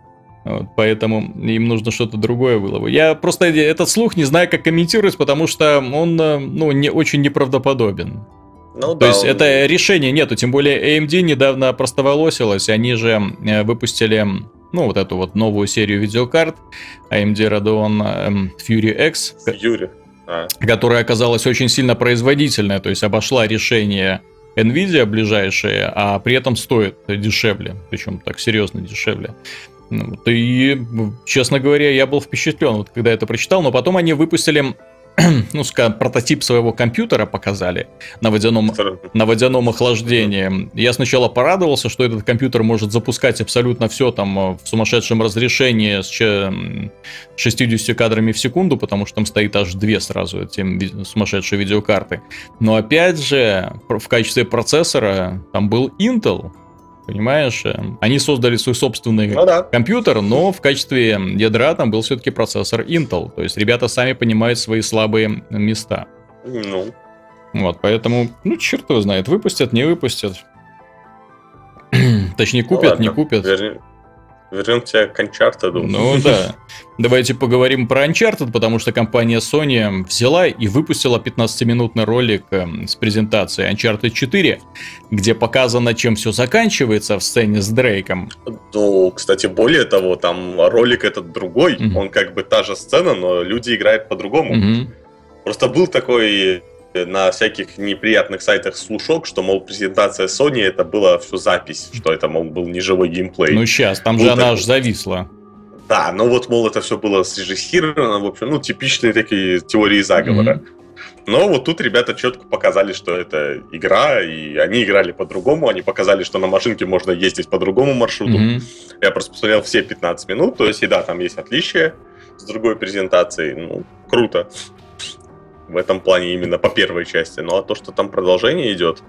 Вот, поэтому им нужно что-то другое было. Я просто этот слух не знаю, как комментировать, потому что он ну, не, очень неправдоподобен. Ну, То да, есть он... это решение нету, тем более AMD недавно простоволосилась, они же э, выпустили ну, вот эту вот новую серию видеокарт AMD Radeon Fury X. Fury которая оказалась очень сильно производительная, то есть обошла решение Nvidia ближайшие, а при этом стоит дешевле, причем так серьезно дешевле. И, честно говоря, я был впечатлен, вот, когда это прочитал, но потом они выпустили ну, скажем, прототип своего компьютера показали на водяном, на водяном охлаждении. Я сначала порадовался, что этот компьютер может запускать абсолютно все там э, в сумасшедшем разрешении с 60 кадрами в секунду, потому что там стоит аж две сразу эти сумасшедшие видеокарты. Но опять же, в качестве процессора там был Intel, Понимаешь? Эм, они создали свой собственный ну, да. компьютер, но в качестве ядра там был все-таки процессор Intel. То есть ребята сами понимают свои слабые места. Ну. Вот, поэтому, ну, черт его знает, выпустят, не выпустят. Точнее, купят, ну, не купят. Верни вернемся к Uncharted. Ну да. Давайте поговорим про Uncharted, потому что компания Sony взяла и выпустила 15-минутный ролик эм, с презентацией Uncharted 4, где показано, чем все заканчивается в сцене с Дрейком. Ну, кстати, более того, там ролик этот другой, mm-hmm. он как бы та же сцена, но люди играют по-другому. Mm-hmm. Просто был такой на всяких неприятных сайтах слушок, что, мол, презентация Sony это была все запись, что это, мол, был не живой геймплей. Ну сейчас, там же она аж зависла. Да, ну вот, мол, это все было срежиссировано, в общем, ну, типичные такие теории заговора. Mm-hmm. Но вот тут ребята четко показали, что это игра, и они играли по-другому, они показали, что на машинке можно ездить по другому маршруту. Mm-hmm. Я просто посмотрел все 15 минут, то есть, и да, там есть отличия с другой презентацией, ну, круто в этом плане именно по первой части. Ну а то, что там продолжение идет,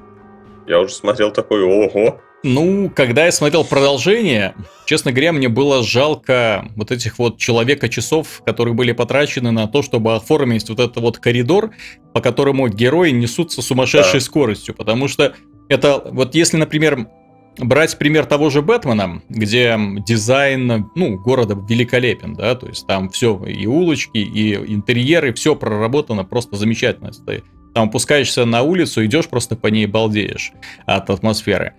я уже смотрел такой, ого. Ну, когда я смотрел продолжение, честно говоря, мне было жалко вот этих вот человека-часов, которые были потрачены на то, чтобы оформить вот этот вот коридор, по которому герои несутся сумасшедшей да. скоростью. Потому что это, вот если, например, брать пример того же Бэтмена, где дизайн, ну, города великолепен, да, то есть там все, и улочки, и интерьеры, все проработано просто замечательно. Ты там опускаешься на улицу, идешь просто по ней балдеешь от атмосферы.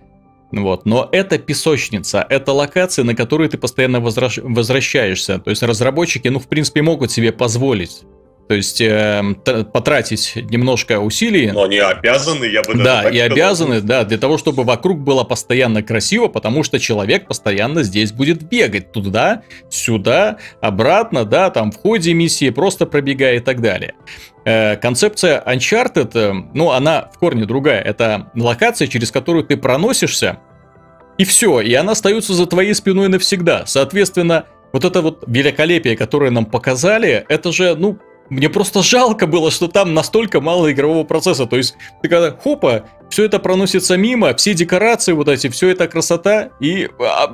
Вот. Но это песочница, это локация, на которую ты постоянно возвращ... возвращаешься. То есть разработчики, ну, в принципе, могут себе позволить То есть э, потратить немножко усилий. Но они обязаны, я бы даже Да, и сказал. обязаны, да, для того, чтобы вокруг было постоянно красиво, потому что человек постоянно здесь будет бегать туда, сюда, обратно, да, там в ходе миссии просто пробегая и так далее. Э, концепция Uncharted, э, ну, она в корне другая. Это локация, через которую ты проносишься, и все, и она остается за твоей спиной навсегда. Соответственно, вот это вот великолепие, которое нам показали, это же, ну, мне просто жалко было, что там настолько мало игрового процесса. То есть, ты когда хопа, все это проносится мимо, все декорации вот эти, все это красота, и... А,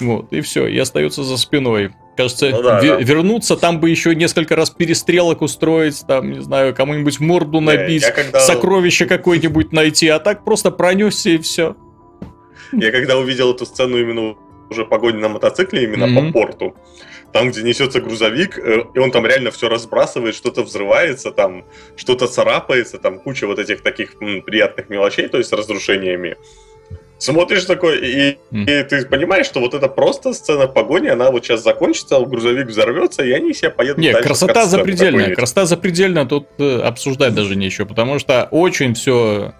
вот, и все, и остается за спиной. Кажется, ну, да, ве- да. вернуться, там бы еще несколько раз перестрелок устроить, там, не знаю, кому-нибудь морду набить, не, когда... сокровище какое-нибудь найти, а так просто пронесся и все. Я когда увидел эту сцену именно уже погони на мотоцикле, именно mm-hmm. по порту, там, где несется грузовик, э, и он там реально все разбрасывает, что-то взрывается, там что-то царапается, там куча вот этих таких м, приятных мелочей, то есть с разрушениями. Смотришь такой, и, и ты понимаешь, что вот это просто сцена погони, она вот сейчас закончится, грузовик взорвется, и они все поедут Нет, красота запредельная, красота запредельная, тут э, обсуждать даже нечего, потому что очень все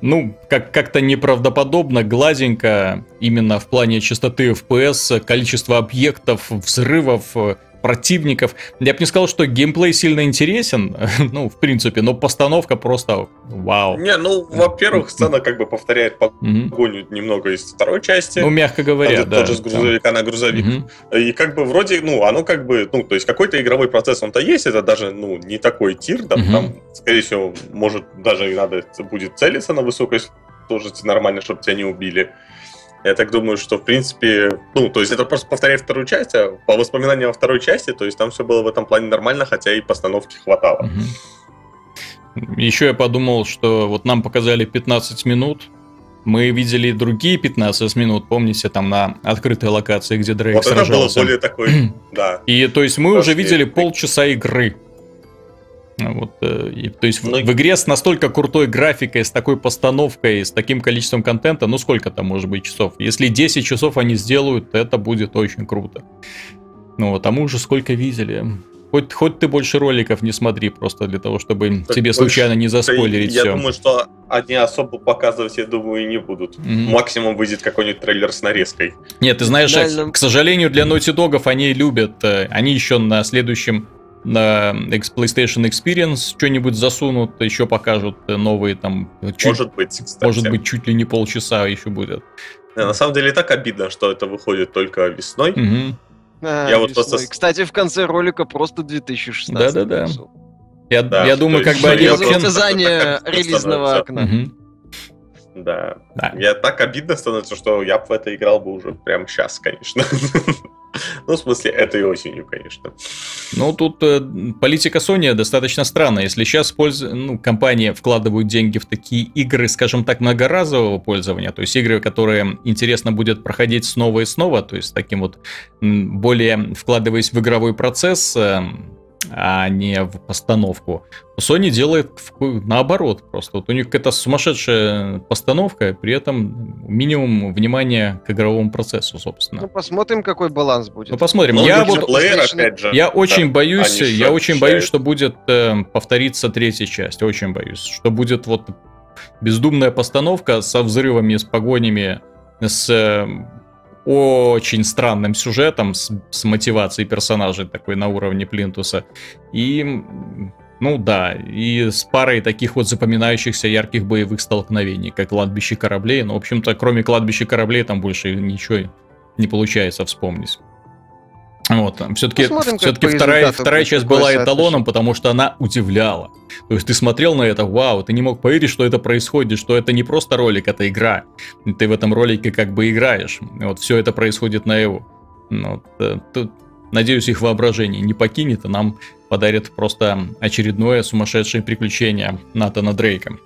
ну, как- как-то неправдоподобно, гладенько, именно в плане частоты FPS, количество объектов, взрывов, противников. Я бы не сказал, что геймплей сильно интересен, ну, в принципе, но постановка просто вау. Не, ну, во-первых, сцена как бы повторяет погоню немного из второй части. Ну, мягко говоря, да. Тоже с грузовика на грузовик. И как бы вроде, ну, оно как бы, ну, то есть какой-то игровой процесс он-то есть, это даже, ну, не такой тир, да, там, скорее всего, может, даже и надо будет целиться на высокой сложности нормально, чтобы тебя не убили. Я так думаю, что, в принципе, ну, то есть это просто повторяет вторую часть, а по воспоминаниям о второй части, то есть там все было в этом плане нормально, хотя и постановки хватало. Еще я подумал, что вот нам показали 15 минут, мы видели другие 15 минут, помните, там на открытой локации, где Дрейк вот сражался. это было более такой, да. И то есть мы уже видели полчаса игры. Вот, э, и, то есть Многие... в, в игре с настолько крутой графикой, с такой постановкой, с таким количеством контента, ну сколько там может быть часов? Если 10 часов они сделают, это будет очень круто. Ну вот, а мы уже сколько видели. Хоть, хоть ты больше роликов не смотри, просто для того, чтобы так тебе больше, случайно не заспойлерить я все. Я думаю, что они особо показывать, я думаю, и не будут. Mm-hmm. Максимум выйдет какой-нибудь трейлер с нарезкой. Нет, ты знаешь, Дальше... к сожалению, для Naughty Dog они любят, э, они еще на следующем на PlayStation Experience что-нибудь засунут, еще покажут новые там... Чуть, может быть, кстати. Может быть, чуть ли не полчаса еще будет. На самом деле, так обидно, что это выходит только весной. Угу. А, я вот просто... Кстати, в конце ролика просто 2016. Да-да-да. Я, да, я думаю, как бы они вообще... Указание релизного окна. Угу. Да. да. Я так обидно становится, что я бы в это играл бы уже прямо сейчас, конечно. Ну, в смысле, этой осенью, конечно. Ну, тут э, политика Sony достаточно странная. Если сейчас польз... ну, компания вкладывают деньги в такие игры, скажем так, многоразового пользования, то есть игры, которые интересно будет проходить снова и снова, то есть таким вот более вкладываясь в игровой процесс, э, а не в постановку. Sony делает наоборот просто. Вот у них какая-то сумасшедшая постановка, при этом минимум внимания к игровому процессу, собственно. Ну, посмотрим, какой баланс будет. Ну, посмотрим. Ну, я вот, плеер, же, я очень боюсь, я очень боюсь, что будет э, повториться третья часть. Очень боюсь, что будет вот бездумная постановка со взрывами, с погонями, с э, очень странным сюжетом, с, с мотивацией персонажей такой на уровне Плинтуса. И, ну да, и с парой таких вот запоминающихся ярких боевых столкновений, как кладбище кораблей. Но, в общем-то, кроме кладбища кораблей там больше ничего не получается вспомнить. Вот, все-таки все вторая, вторая часть была эталоном, потому что она удивляла. То есть ты смотрел на это, вау, ты не мог поверить, что это происходит, что это не просто ролик, это игра. Ты в этом ролике как бы играешь. Вот все это происходит на его. Э, тут, надеюсь, их воображение не покинет, и нам подарит просто очередное сумасшедшее приключение Натана Дрейка.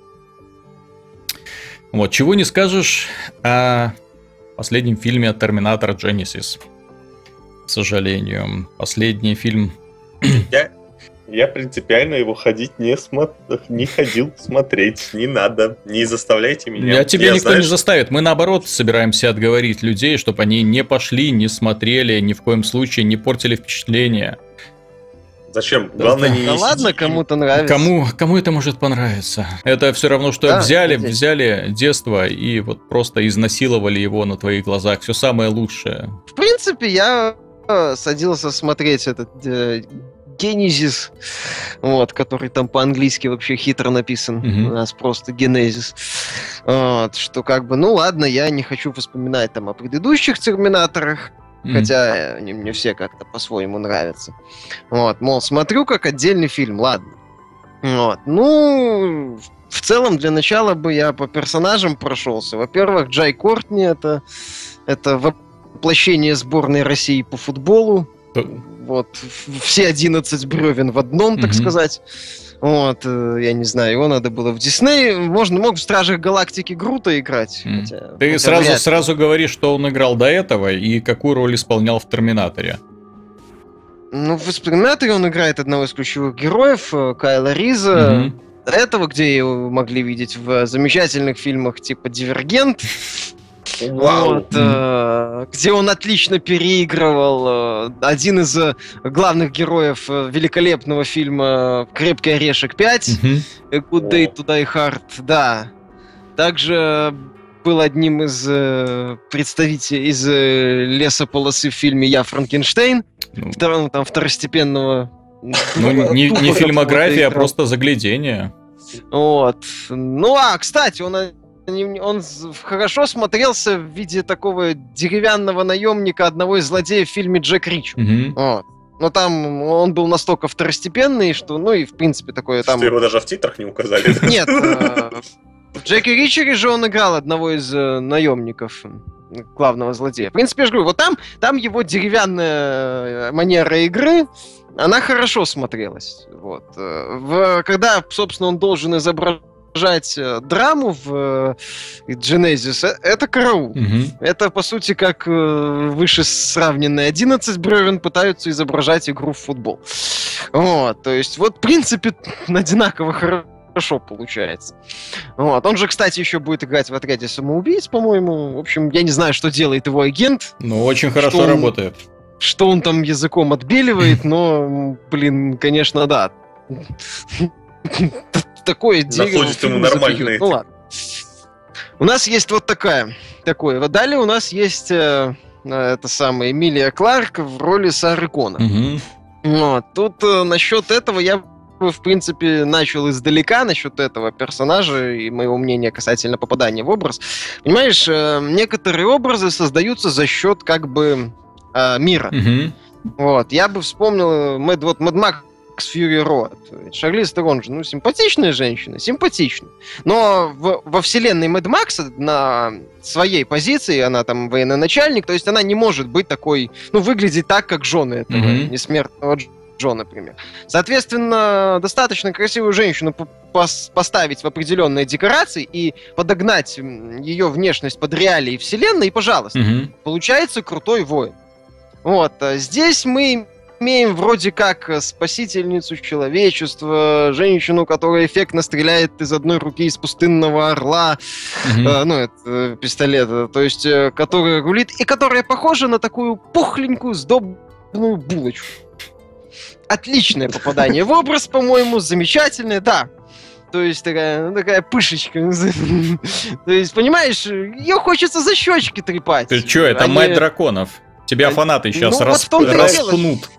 Вот, чего не скажешь о последнем фильме Терминатор Genesis к сожалению. Последний фильм... Я, я принципиально его ходить не, смо... не ходил смотреть. Не надо. Не заставляйте меня. Я тебе я, никто знаешь... не заставит. Мы наоборот собираемся отговорить людей, чтобы они не пошли, не смотрели, ни в коем случае не портили впечатление. Зачем? Главное да, не Да ладно, кому-то нравится. Кому, кому это может понравиться? Это все равно, что Да, взяли, здесь. взяли детство и вот просто изнасиловали его на твоих глазах. Все самое лучшее. В принципе, я садился смотреть этот э, Genesis, вот, который там по-английски вообще хитро написан. Мгм. У нас просто Генезис. Вот, что как бы, ну ладно, я не хочу вспоминать там о предыдущих Терминаторах, М. хотя э, они мне все как-то по-своему нравятся. Вот, мол, смотрю как отдельный фильм, ладно. Вот, ну, в целом, для начала бы я по персонажам прошелся. Во-первых, Джай Кортни это, это воплощение сборной России по футболу. Вот, все 11 бревен в одном, так сказать. Вот, э, я не знаю, его надо было в Дисней. Можно, мог в Стражах Галактики Грута играть. М. хотя- Ты хотя сразу, вряд сразу говоришь, что он играл до этого и какую роль исполнял в Терминаторе. Ну, в «Терминаторе» он играет одного из ключевых героев, э, Кайла Риза. До этого, где его могли видеть в замечательных фильмах типа «Дивергент», Вау. вот, э, где он отлично переигрывал э, один из э, главных героев великолепного фильма «Крепкий орешек 5», Мгм. A Good Day to Die Hard, да. Также был одним из э, представителей из э, лесополосы в фильме «Я Франкенштейн», Ну, второго, там, второстепенного... ну, не, не духа фильмография, а просто заглядение. Вот. Ну, а, кстати, он, не- он хорошо смотрелся в виде такого деревянного наемника одного из злодеев в фильме «Джек Рич». Мгм. Вот. Но там он был настолько второстепенный, что, ну и в принципе такое там... Что его даже в титрах не указали. Нет, э, в Джеки Ричере же он играл одного из э, наемников главного злодея. В принципе, я же говорю, вот там, там его деревянная э, манера игры, она хорошо смотрелась. Вот. В, когда, собственно, он должен изображать э, драму в э, Genesis, э, это караул. Мгм. Это, по сути, как выше сравненные 11 бревен пытаются изображать игру в футбол. Вот, то есть, вот, в принципе, одинаково хорошо получается. Вот. Он же, кстати, еще будет играть в отряде самоубийц, по-моему. В общем, я не знаю, что делает его агент, Ну, очень хорошо он- работает. что он там языком отбеливает, но, блин, конечно, да. Такое дерево. Находит ему фильмы нормальные. Ну ладно. У нас есть вот такая, такое. Далее у нас есть э, э, это самая Эмилия Кларк в роли Сары Коннор. Мгм. Вот. Тут э, насчет этого я бы, в принципе, начал издалека насчет этого персонажа и моего мнения касательно попадания в образ. Понимаешь, э, некоторые образы создаются за счет как бы э, мира. Мгм. Вот, я бы вспомнил э, Мэд, вот Mad Max Fury Road. Шарлиз Терон же, ну, симпатичная женщина, симпатичная. Но в- во вселенной Мэд Макса на своей позиции, она там военачальник, то есть она не может быть такой, ну, выглядеть так, как жены этого Мгм. несмертного Дж- Джо, например. Соответственно, достаточно красивую женщину по- пос- поставить в определенные декорации и подогнать ее внешность под реалии вселенной, и пожалуйста Мгм. получается крутой воин. Вот, а здесь мы имеем вроде как э, спасительницу человечества, женщину, которая эффектно стреляет из одной руки из пустынного орла, Мгм. э, ну, это э, пистолет, э, то есть, э, которая рулит, и которая похожа на такую пухленькую, сдобную булочку. Отличное попадание в образ, по-моему, замечательное, да. То есть такая, ну, такая пышечка. То есть, понимаешь, ее хочется за щечки трепать. Ты чё, это Они- мать драконов. Тебя А, фанаты сейчас ну, вот в том-то и дело. распнут.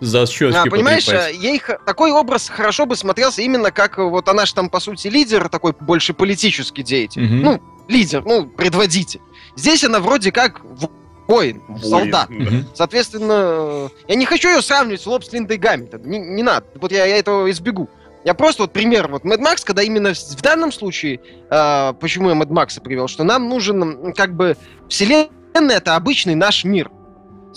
За щечки А, понимаешь, потрепать. э, ей такой образ хорошо бы смотрелся именно как э, вот она же там по сути лидер, такой больше политический деятель. Мгм. Ну, лидер, ну, предводитель. Здесь она вроде как в- воин, солдат. Воин, да. Соответственно, я не хочу ее сравнивать с Лоб с Линдой Гамильтон. Не, не надо. Вот я, я этого избегу. Я просто вот пример. Вот Mad Max, когда именно в в данном случае, э, почему я Mad Max привел, что нам нужен как бы вселенная это обычный наш мир.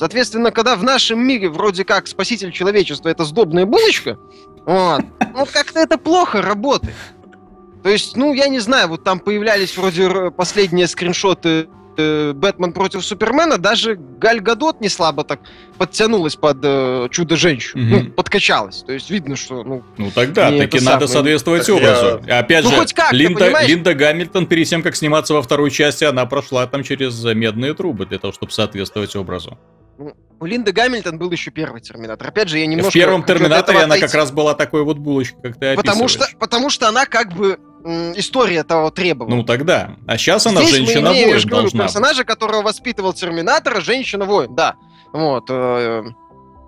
Соответственно, когда в нашем мире вроде как спаситель человечества это сдобная булочка, вот, ну как-то это плохо работает. То есть, ну, я не знаю, вот там появлялись вроде последние скриншоты э, Бэтмен против Супермена, даже Галь Гадот не слабо так подтянулась под э, Чудо-женщину, Мгм. ну, подкачалась. То есть видно, что, ну, Ну тогда, таки надо самое. соответствовать Так я- образу. Опять Ну, же, хоть как-то, Линда, понимаешь? Линда Гамильтон перед тем, как сниматься во второй части, она прошла там через медные трубы для того, чтобы соответствовать образу. У Линды Гамильтон был еще первый Терминатор. Опять же, я немножко... В первом Терминаторе она как раз была такой вот булочкой, как ты потому что, потому что она как бы история того требовала. Ну тогда. А сейчас она женщина-воин должна персонажа, которого воспитывал Терминатор, женщина-воин, да. Вот. Э,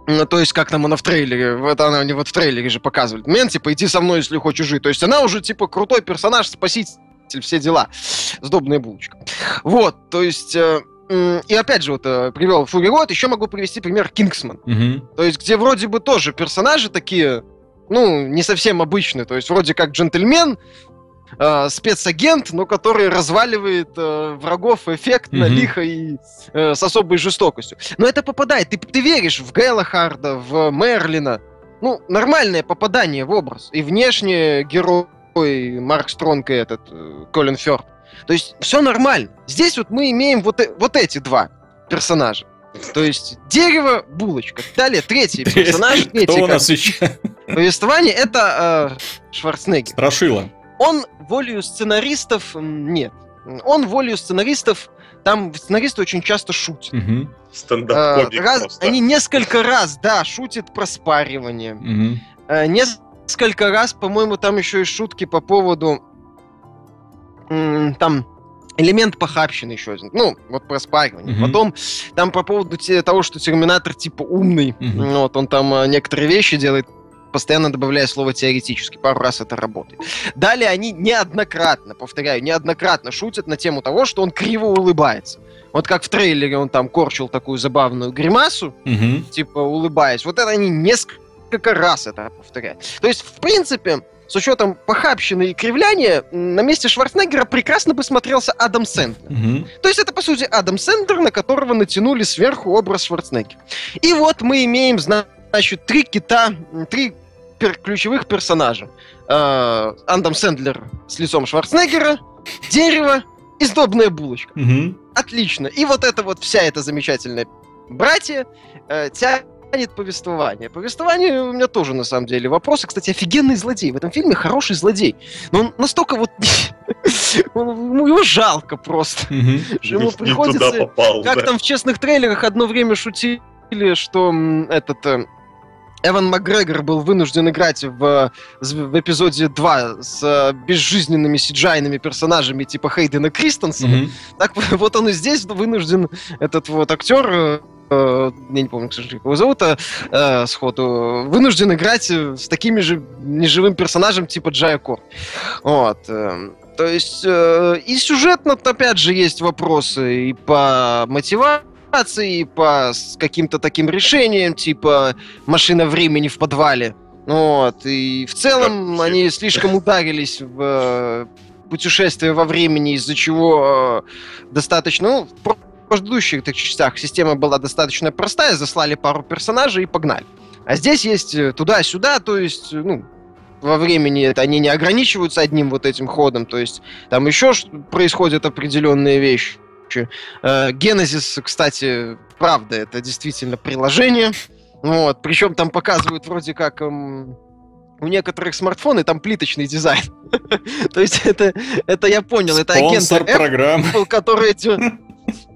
ну, то есть, как там она в трейлере, вот она не вот в трейлере же показывает. Мен, типа, иди со мной, если хочешь жить. То есть она уже, типа, крутой персонаж, спаситель, все дела. Сдобная булочка. Вот, то есть... Э, и опять же, вот э, привел Фури Рот, еще могу привести пример Кингсман. Угу. То есть, где вроде бы тоже персонажи такие, ну, не совсем обычные. То есть, вроде как джентльмен, э, спецагент, но который разваливает э, врагов эффектно, mm-hmm. лихо и э, с особой жестокостью. Но это попадает. Ты, ты веришь в Гелахарда, в Мерлина. Ну, нормальное попадание в образ. И внешне герой Марк Стронг и этот э, Колин Фёрд. То есть все нормально. Здесь вот мы имеем вот, э, вот эти два персонажа. То есть дерево, булочка. Далее третий персонаж. Третий, Кто у нас еще? Повествование это э, Шварценеггер. Страшила. Он волею сценаристов нет. Он волею сценаристов там сценаристы очень часто шутят. Угу. Раз, Они несколько раз, да, шутят про спаривание. Угу. Э, несколько раз, по-моему, там еще и шутки по поводу там элемент похабщины еще один. Ну, вот про спаривание. Mm-hmm. Потом там по поводу того, что Терминатор типа умный. Mm-hmm. Вот он там э, некоторые вещи делает постоянно добавляя слово теоретически. Пару раз это работает. Далее они неоднократно, повторяю, неоднократно шутят на тему того, что он криво улыбается. Вот как в трейлере он там корчил такую забавную гримасу, угу. типа улыбаясь. Вот это они несколько раз это повторяют. То есть, в принципе, с учетом похабщины и кривляния, на месте Шварценеггера прекрасно бы смотрелся Адам Сэндлер. Угу. То есть это, по сути, Адам Сэндлер, на которого натянули сверху образ Шварценеггера. И вот мы имеем, значит, три кита, три пер ключевых персонажа. Э, Андам Сэндлер с лицом Шварценеггера, дерево и сдобная булочка. Угу. Отлично. И вот это вот вся эта замечательная братья э, тянет повествование. Повествование у меня тоже, на самом деле, вопросы. Кстати, офигенный злодей. В этом фильме хороший злодей. Но он настолько вот... ну, его жалко просто. Ему приходится... Как там в честных трейлерах одно время шутили, что этот э, Эван Макгрегор был вынужден играть в, в эпизоде 2 с э, безжизненными сиджайными персонажами типа Хейдена Кристенсена. Mm-hmm. Так вот он и здесь вынужден, этот вот актер, э, я не помню, к сожалению, как его зовут, а, э, сходу, вынужден играть с такими же неживым персонажем типа Джая Кор. Вот. Э, то есть э, и сюжетно, опять же, есть вопросы и по мотивации, ситуации, по каким-то таким решениям, типа машина времени в подвале. Вот, и в целом как они слишком ударились в э, путешествие во времени, из-за чего э, достаточно, ну, предыдущих так, частях система была достаточно простая, заслали пару персонажей и погнали. А здесь есть э, туда-сюда, то есть, ну, во времени это они не ограничиваются одним вот этим ходом, то есть там еще происходят определенные вещи. Э, Genesis, кстати, правда, это действительно приложение. Вот, причем там показывают вроде как эм, у некоторых смартфонов там плиточный дизайн. То есть это, это я понял, это агенты Apple, которые,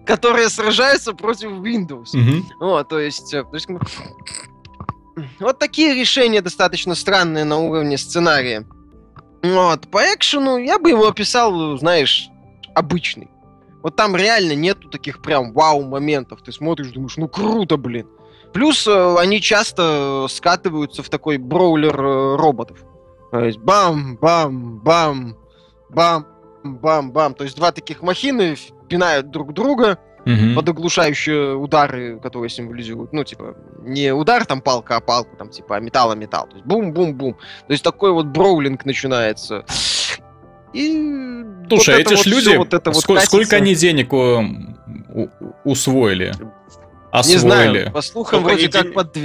которые сражаются против Windows. Вот, то есть, э, то есть вот такие решения достаточно странные на уровне сценария. Вот, по экшену я бы его описал, знаешь, обычный. Вот там реально нету таких прям вау-моментов. Ты смотришь, думаешь, ну круто, блин. Плюс э, они часто скатываются в такой броулер э, роботов. То есть бам-бам-бам, бам-бам-бам. То есть два таких махины пинают друг друга угу. под оглушающие удары, которые символизируют, ну, типа, не удар там палка, а палку, там, типа, а металл, а металл. То есть бум-бум-бум. То есть такой вот броулинг начинается. И Слушай, вот эти ж вот люди, вот это вот сколько, сколько они денег у, у, усвоили? Освоили. Не знаю, по слухам, Сколько вроде как под...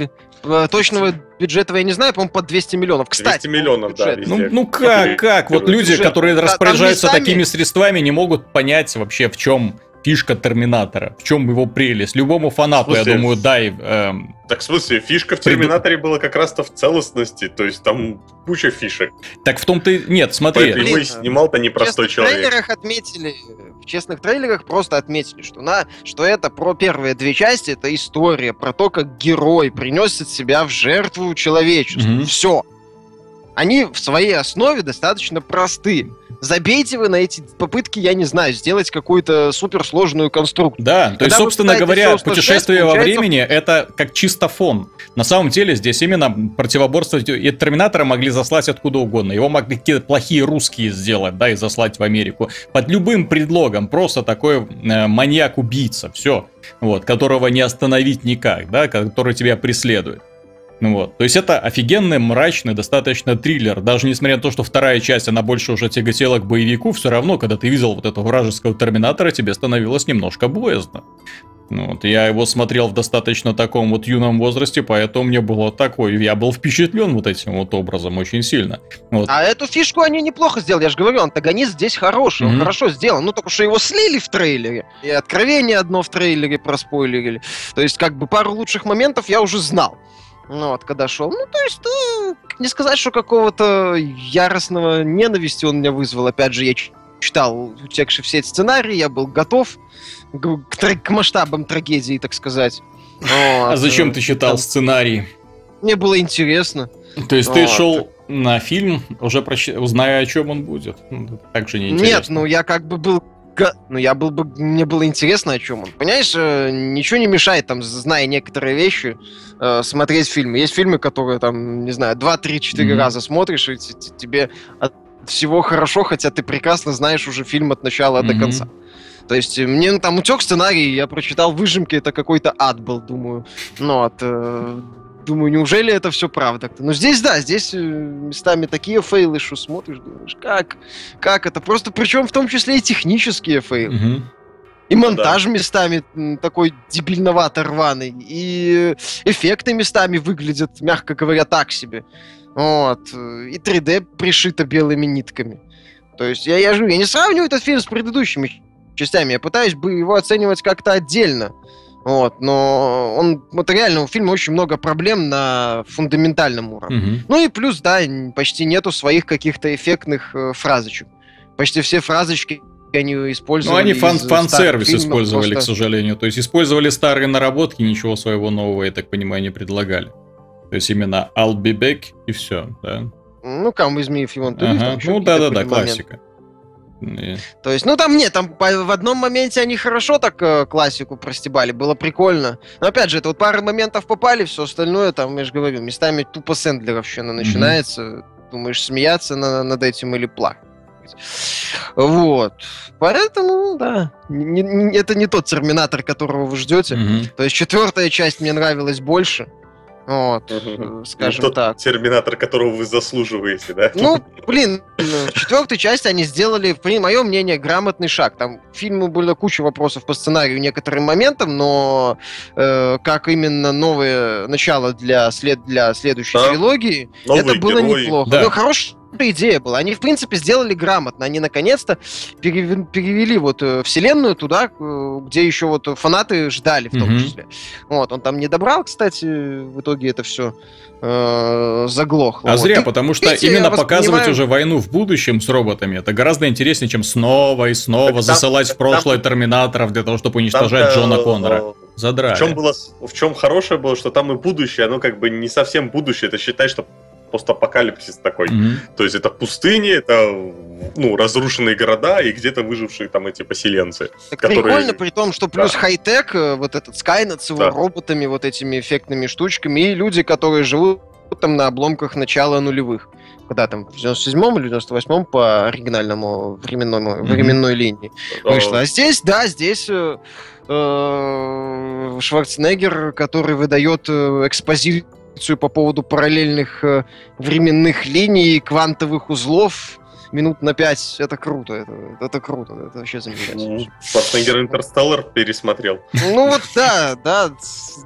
Точного бюджета я не знаю, по-моему, под 200 миллионов. Кстати, 200 миллионов, да. Ну, ну как, как? Вот люди, бюджет. которые распоряжаются такими средствами, не могут понять вообще, в чем фишка Терминатора. В чем его прелесть? Любому фанату, я думаю, дай... Эм, так, в смысле, фишка в Терминаторе была как раз-то в целостности, то есть там куча фишек. Так в том-то... Нет, смотри. Поэтому его снимал-то непростой человек. В трейлерах отметили, в честных трейлерах просто отметили, что, на, что это про первые две части, это история про то, как герой приносит себя в жертву человечеству. Mm-hmm. Все. Они в своей основе достаточно просты. Забейте вы на эти попытки, я не знаю, сделать какую-то суперсложную конструкцию. Да, то есть, собственно говоря, путешествие во времени это как чисто фон. На самом деле здесь именно противоборствовать и Терминатора могли заслать откуда угодно. Его могли какие-то плохие русские сделать, да, и заслать в Америку. Под любым предлогом. Просто такой э, маньяк-убийца, все. Вот, которого не остановить никак, да, который тебя преследует. Ну вот. То есть это офигенный, мрачный, достаточно триллер. Даже несмотря на то, что вторая часть, она больше уже тяготела к боевику, все равно, когда ты видел вот этого вражеского Терминатора, тебе становилось немножко боязно. Ну, вот, я его смотрел в достаточно таком вот юном возрасте, поэтому мне было такое, я был впечатлен вот этим вот образом очень сильно. Вот. А эту фишку они неплохо сделали, я же говорю, антагонист здесь хороший, mm-hmm. он хорошо сделан, ну только что его слили в трейлере, и откровение одно в трейлере проспойлерили, то есть как бы пару лучших моментов я уже знал. Ну вот, когда шел. Ну, то есть, ну, не сказать, что какого-то яростного ненависти он меня вызвал. Опять же, я читал утекший все эти сценарии, я был готов к, к, к масштабам трагедии, так сказать. Вот. А зачем ты читал Там... сценарий? Мне было интересно. То есть вот. ты шел на фильм, уже прощ... зная, о чем он будет? Ну, так же неинтересно. Нет, ну я как бы был ну, я был бы, мне было интересно, о чем он. Понимаешь, э, ничего не мешает, там, зная некоторые вещи, э, смотреть фильмы. Есть фильмы, которые, там, не знаю, два, три, четыре раза смотришь, и тебе от всего хорошо, хотя ты прекрасно знаешь уже фильм от начала mm-hmm. до конца. То есть э, мне ну, там утек сценарий, я прочитал выжимки, это какой-то ад был, думаю. Ну, от э, Думаю, неужели это все правда? Но здесь, да, здесь э, местами такие фейлы, что смотришь, думаешь, как? Как это? Просто причем в том числе и технические фейлы. Угу. И ну монтаж да. местами такой дебильновато рваный, и эффекты местами выглядят, мягко говоря, так себе. Вот. И 3D пришито белыми нитками. То есть я, я я не сравниваю этот фильм с предыдущими частями, я пытаюсь бы его оценивать как-то отдельно. Вот, но он, вот реально у фильма очень много проблем на фундаментальном уровне. Угу. Ну и плюс, да, почти нету своих каких-то эффектных э, фразочек. Почти все фразочки они использовали. Ну, они фан- фан-сервис использовали, просто... к сожалению. То есть использовали старые наработки, ничего своего нового, я так понимаю, не предлагали. То есть именно I'll be back и все, да? Ну, come with me if you want to ага. Ну, да-да-да, классика. То есть, ну там нет, там в одном моменте они хорошо так э, классику простебали, было прикольно. Но опять же, это вот пары моментов попали, все остальное там, я же говорю, местами тупо сэндлеровщина начинается. Mm-hmm. Думаешь, смеяться на, над этим или плакать. Вот. Поэтому, да, не, не, это не тот терминатор, которого вы ждете. Mm-hmm. То есть четвертая часть мне нравилась больше. Вот, угу. скажем тот так. Терминатор, которого вы заслуживаете, да? Ну, блин, в четвертой части они сделали, в мое мнение, грамотный шаг. Там фильму было куча вопросов по сценарию некоторым моментам, но э, как именно новое начало для, след, для следующей да. трилогии, Новые это было герои. неплохо. Да. Ну, хороший идея была. Они, в принципе, сделали грамотно. Они, наконец-то, перевели, перевели вот э, вселенную туда, э, где еще вот фанаты ждали, в том mm-hmm. числе. Вот, он там не добрал, кстати, в итоге это все э, заглохло. А вот. зря, потому что Видите, именно показывать уже войну в будущем с роботами, это гораздо интереснее, чем снова и снова так засылать там, в прошлое там, терминаторов для того, чтобы уничтожать там, Джона Коннора. Задрали. В чем, было, в чем хорошее было, что там и будущее, оно как бы не совсем будущее. Это считай, что постапокалипсис такой. Mm-hmm. То есть это пустыни, это ну, разрушенные города и где-то выжившие там эти поселенцы. Так которые... прикольно, при том, что плюс да. хай-тек, э, вот этот Skynet с его да. роботами, вот этими эффектными штучками, и люди, которые живут там на обломках начала нулевых. Когда там, в 97-м или 98-м по оригинальному временному, mm-hmm. временной линии вышло. А здесь, да, здесь э, э, Шварценеггер, который выдает э, экспозицию по поводу параллельных э, временных линий, квантовых узлов минут на пять. Это круто, это, это круто, это вообще замечательно. Шварценеггер Интерстеллар пересмотрел. Ну вот да, да,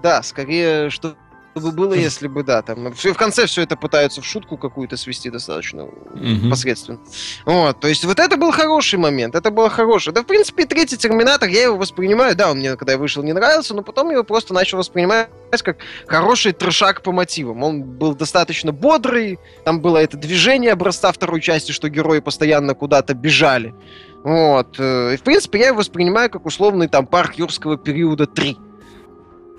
да, скорее, что бы было, если бы, да, там, в конце все это пытаются в шутку какую-то свести достаточно mm-hmm. посредственно. Вот, то есть вот это был хороший момент, это было хорошее. Да, в принципе, третий Терминатор, я его воспринимаю, да, он мне, когда я вышел, не нравился, но потом его просто начал воспринимать как хороший трешак по мотивам. Он был достаточно бодрый, там было это движение образца второй части, что герои постоянно куда-то бежали. Вот. Э, и, в принципе, я его воспринимаю как условный там парк юрского периода 3.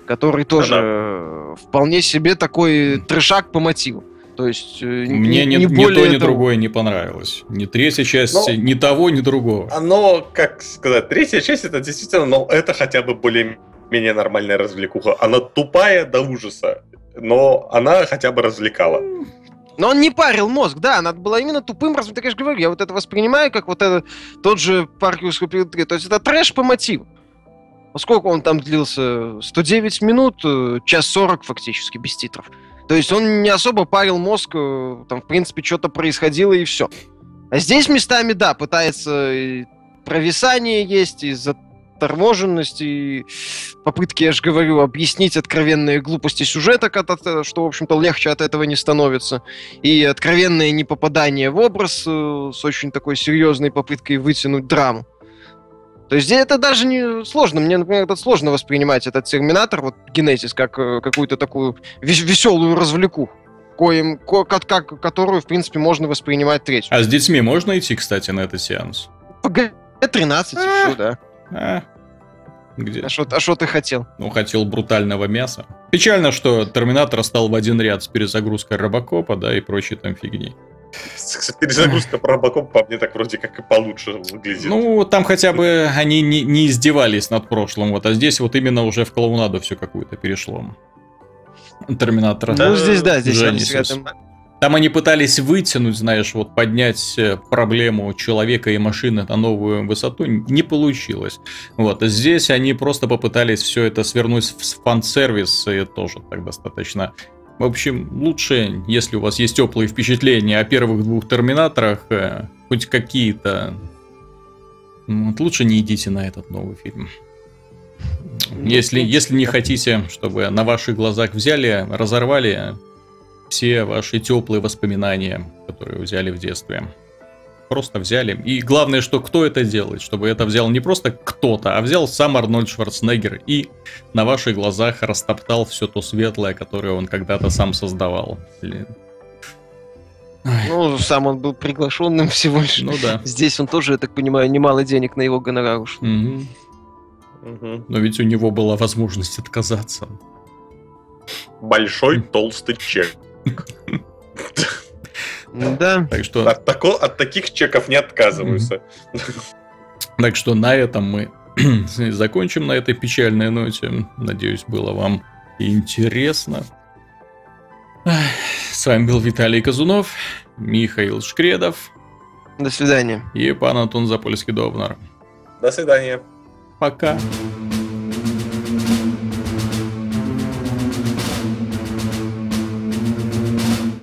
Который тоже ну, да. вполне себе такой трешак по мотиву. То есть э, мне не, не, ни то, ни другое не понравилось. Ни третья часть, но, ни того, ни другого. Оно, как сказать, третья часть это действительно, но это хотя бы более-менее нормальная развлекуха. Она тупая до ужаса, но она хотя бы развлекала. Но он не парил мозг, да, надо было именно тупым раз. Так я же говорю, я вот это воспринимаю как вот это тот же парк юрского периода. То есть это трэш по мотиву. Поскольку он там длился 109 минут, э, час 40 фактически, без титров. То есть он не особо парил мозг, э, там, в принципе, что-то происходило и все. А здесь местами, да, пытается и провисание есть, и заторможенность, и попытки, я же говорю, объяснить откровенные глупости сюжета, что, в общем-то, легче от этого не становится, и откровенное непопадание в образ э, с очень такой серьезной попыткой вытянуть драму. То есть это даже не сложно. Мне, например, это сложно воспринимать этот Терминатор, вот Генетис, как э, какую-то такую веселую развлеку, коим, ко, как, которую, в принципе, можно воспринимать третью. А с детьми можно идти, кстати, на этот сеанс? ПГ-13 все, да. А, где? А что а ты хотел? Ну, хотел брутального мяса. Печально, что Терминатор стал в один ряд с перезагрузкой Робокопа, да, и прочей там фигни. Кстати, перезагрузка про Робокоп по мне так вроде как и получше выглядит. Ну, там хотя бы они не, не издевались над прошлым, вот, а здесь вот именно уже в клоунаду все какую-то перешло. Терминатор. Да, ну, здесь, да, здесь рядом. Там они пытались вытянуть, знаешь, вот поднять э, проблему человека и машины на новую высоту, не получилось. Вот, здесь они просто попытались все это свернуть в фан-сервис, и тоже так достаточно в общем, лучше, если у вас есть теплые впечатления о первых двух Терминаторах, э, хоть какие-то, вот лучше не идите на этот новый фильм. Если, если не хотите, чтобы на ваших глазах взяли, разорвали все ваши теплые воспоминания, которые взяли в детстве просто взяли. И главное, что кто это делает, чтобы это взял не просто кто-то, а взял сам Арнольд Шварценеггер и на ваших глазах растоптал все то светлое, которое он когда-то сам создавал. Блин. Ну, сам он был приглашенным всего лишь. Ну да. Здесь он тоже, я так понимаю, немало денег на его гонорар ушло. Угу. Угу. Но ведь у него была возможность отказаться. Большой толстый чек. Да. Так что... От, тако, от таких чеков не отказываются. Так что на этом мы закончим на этой печальной ноте. Надеюсь, было вам интересно. С вами был Виталий Казунов, Михаил Шкредов. До свидания. И пан Антон Запольский-Довнар. До свидания. Пока.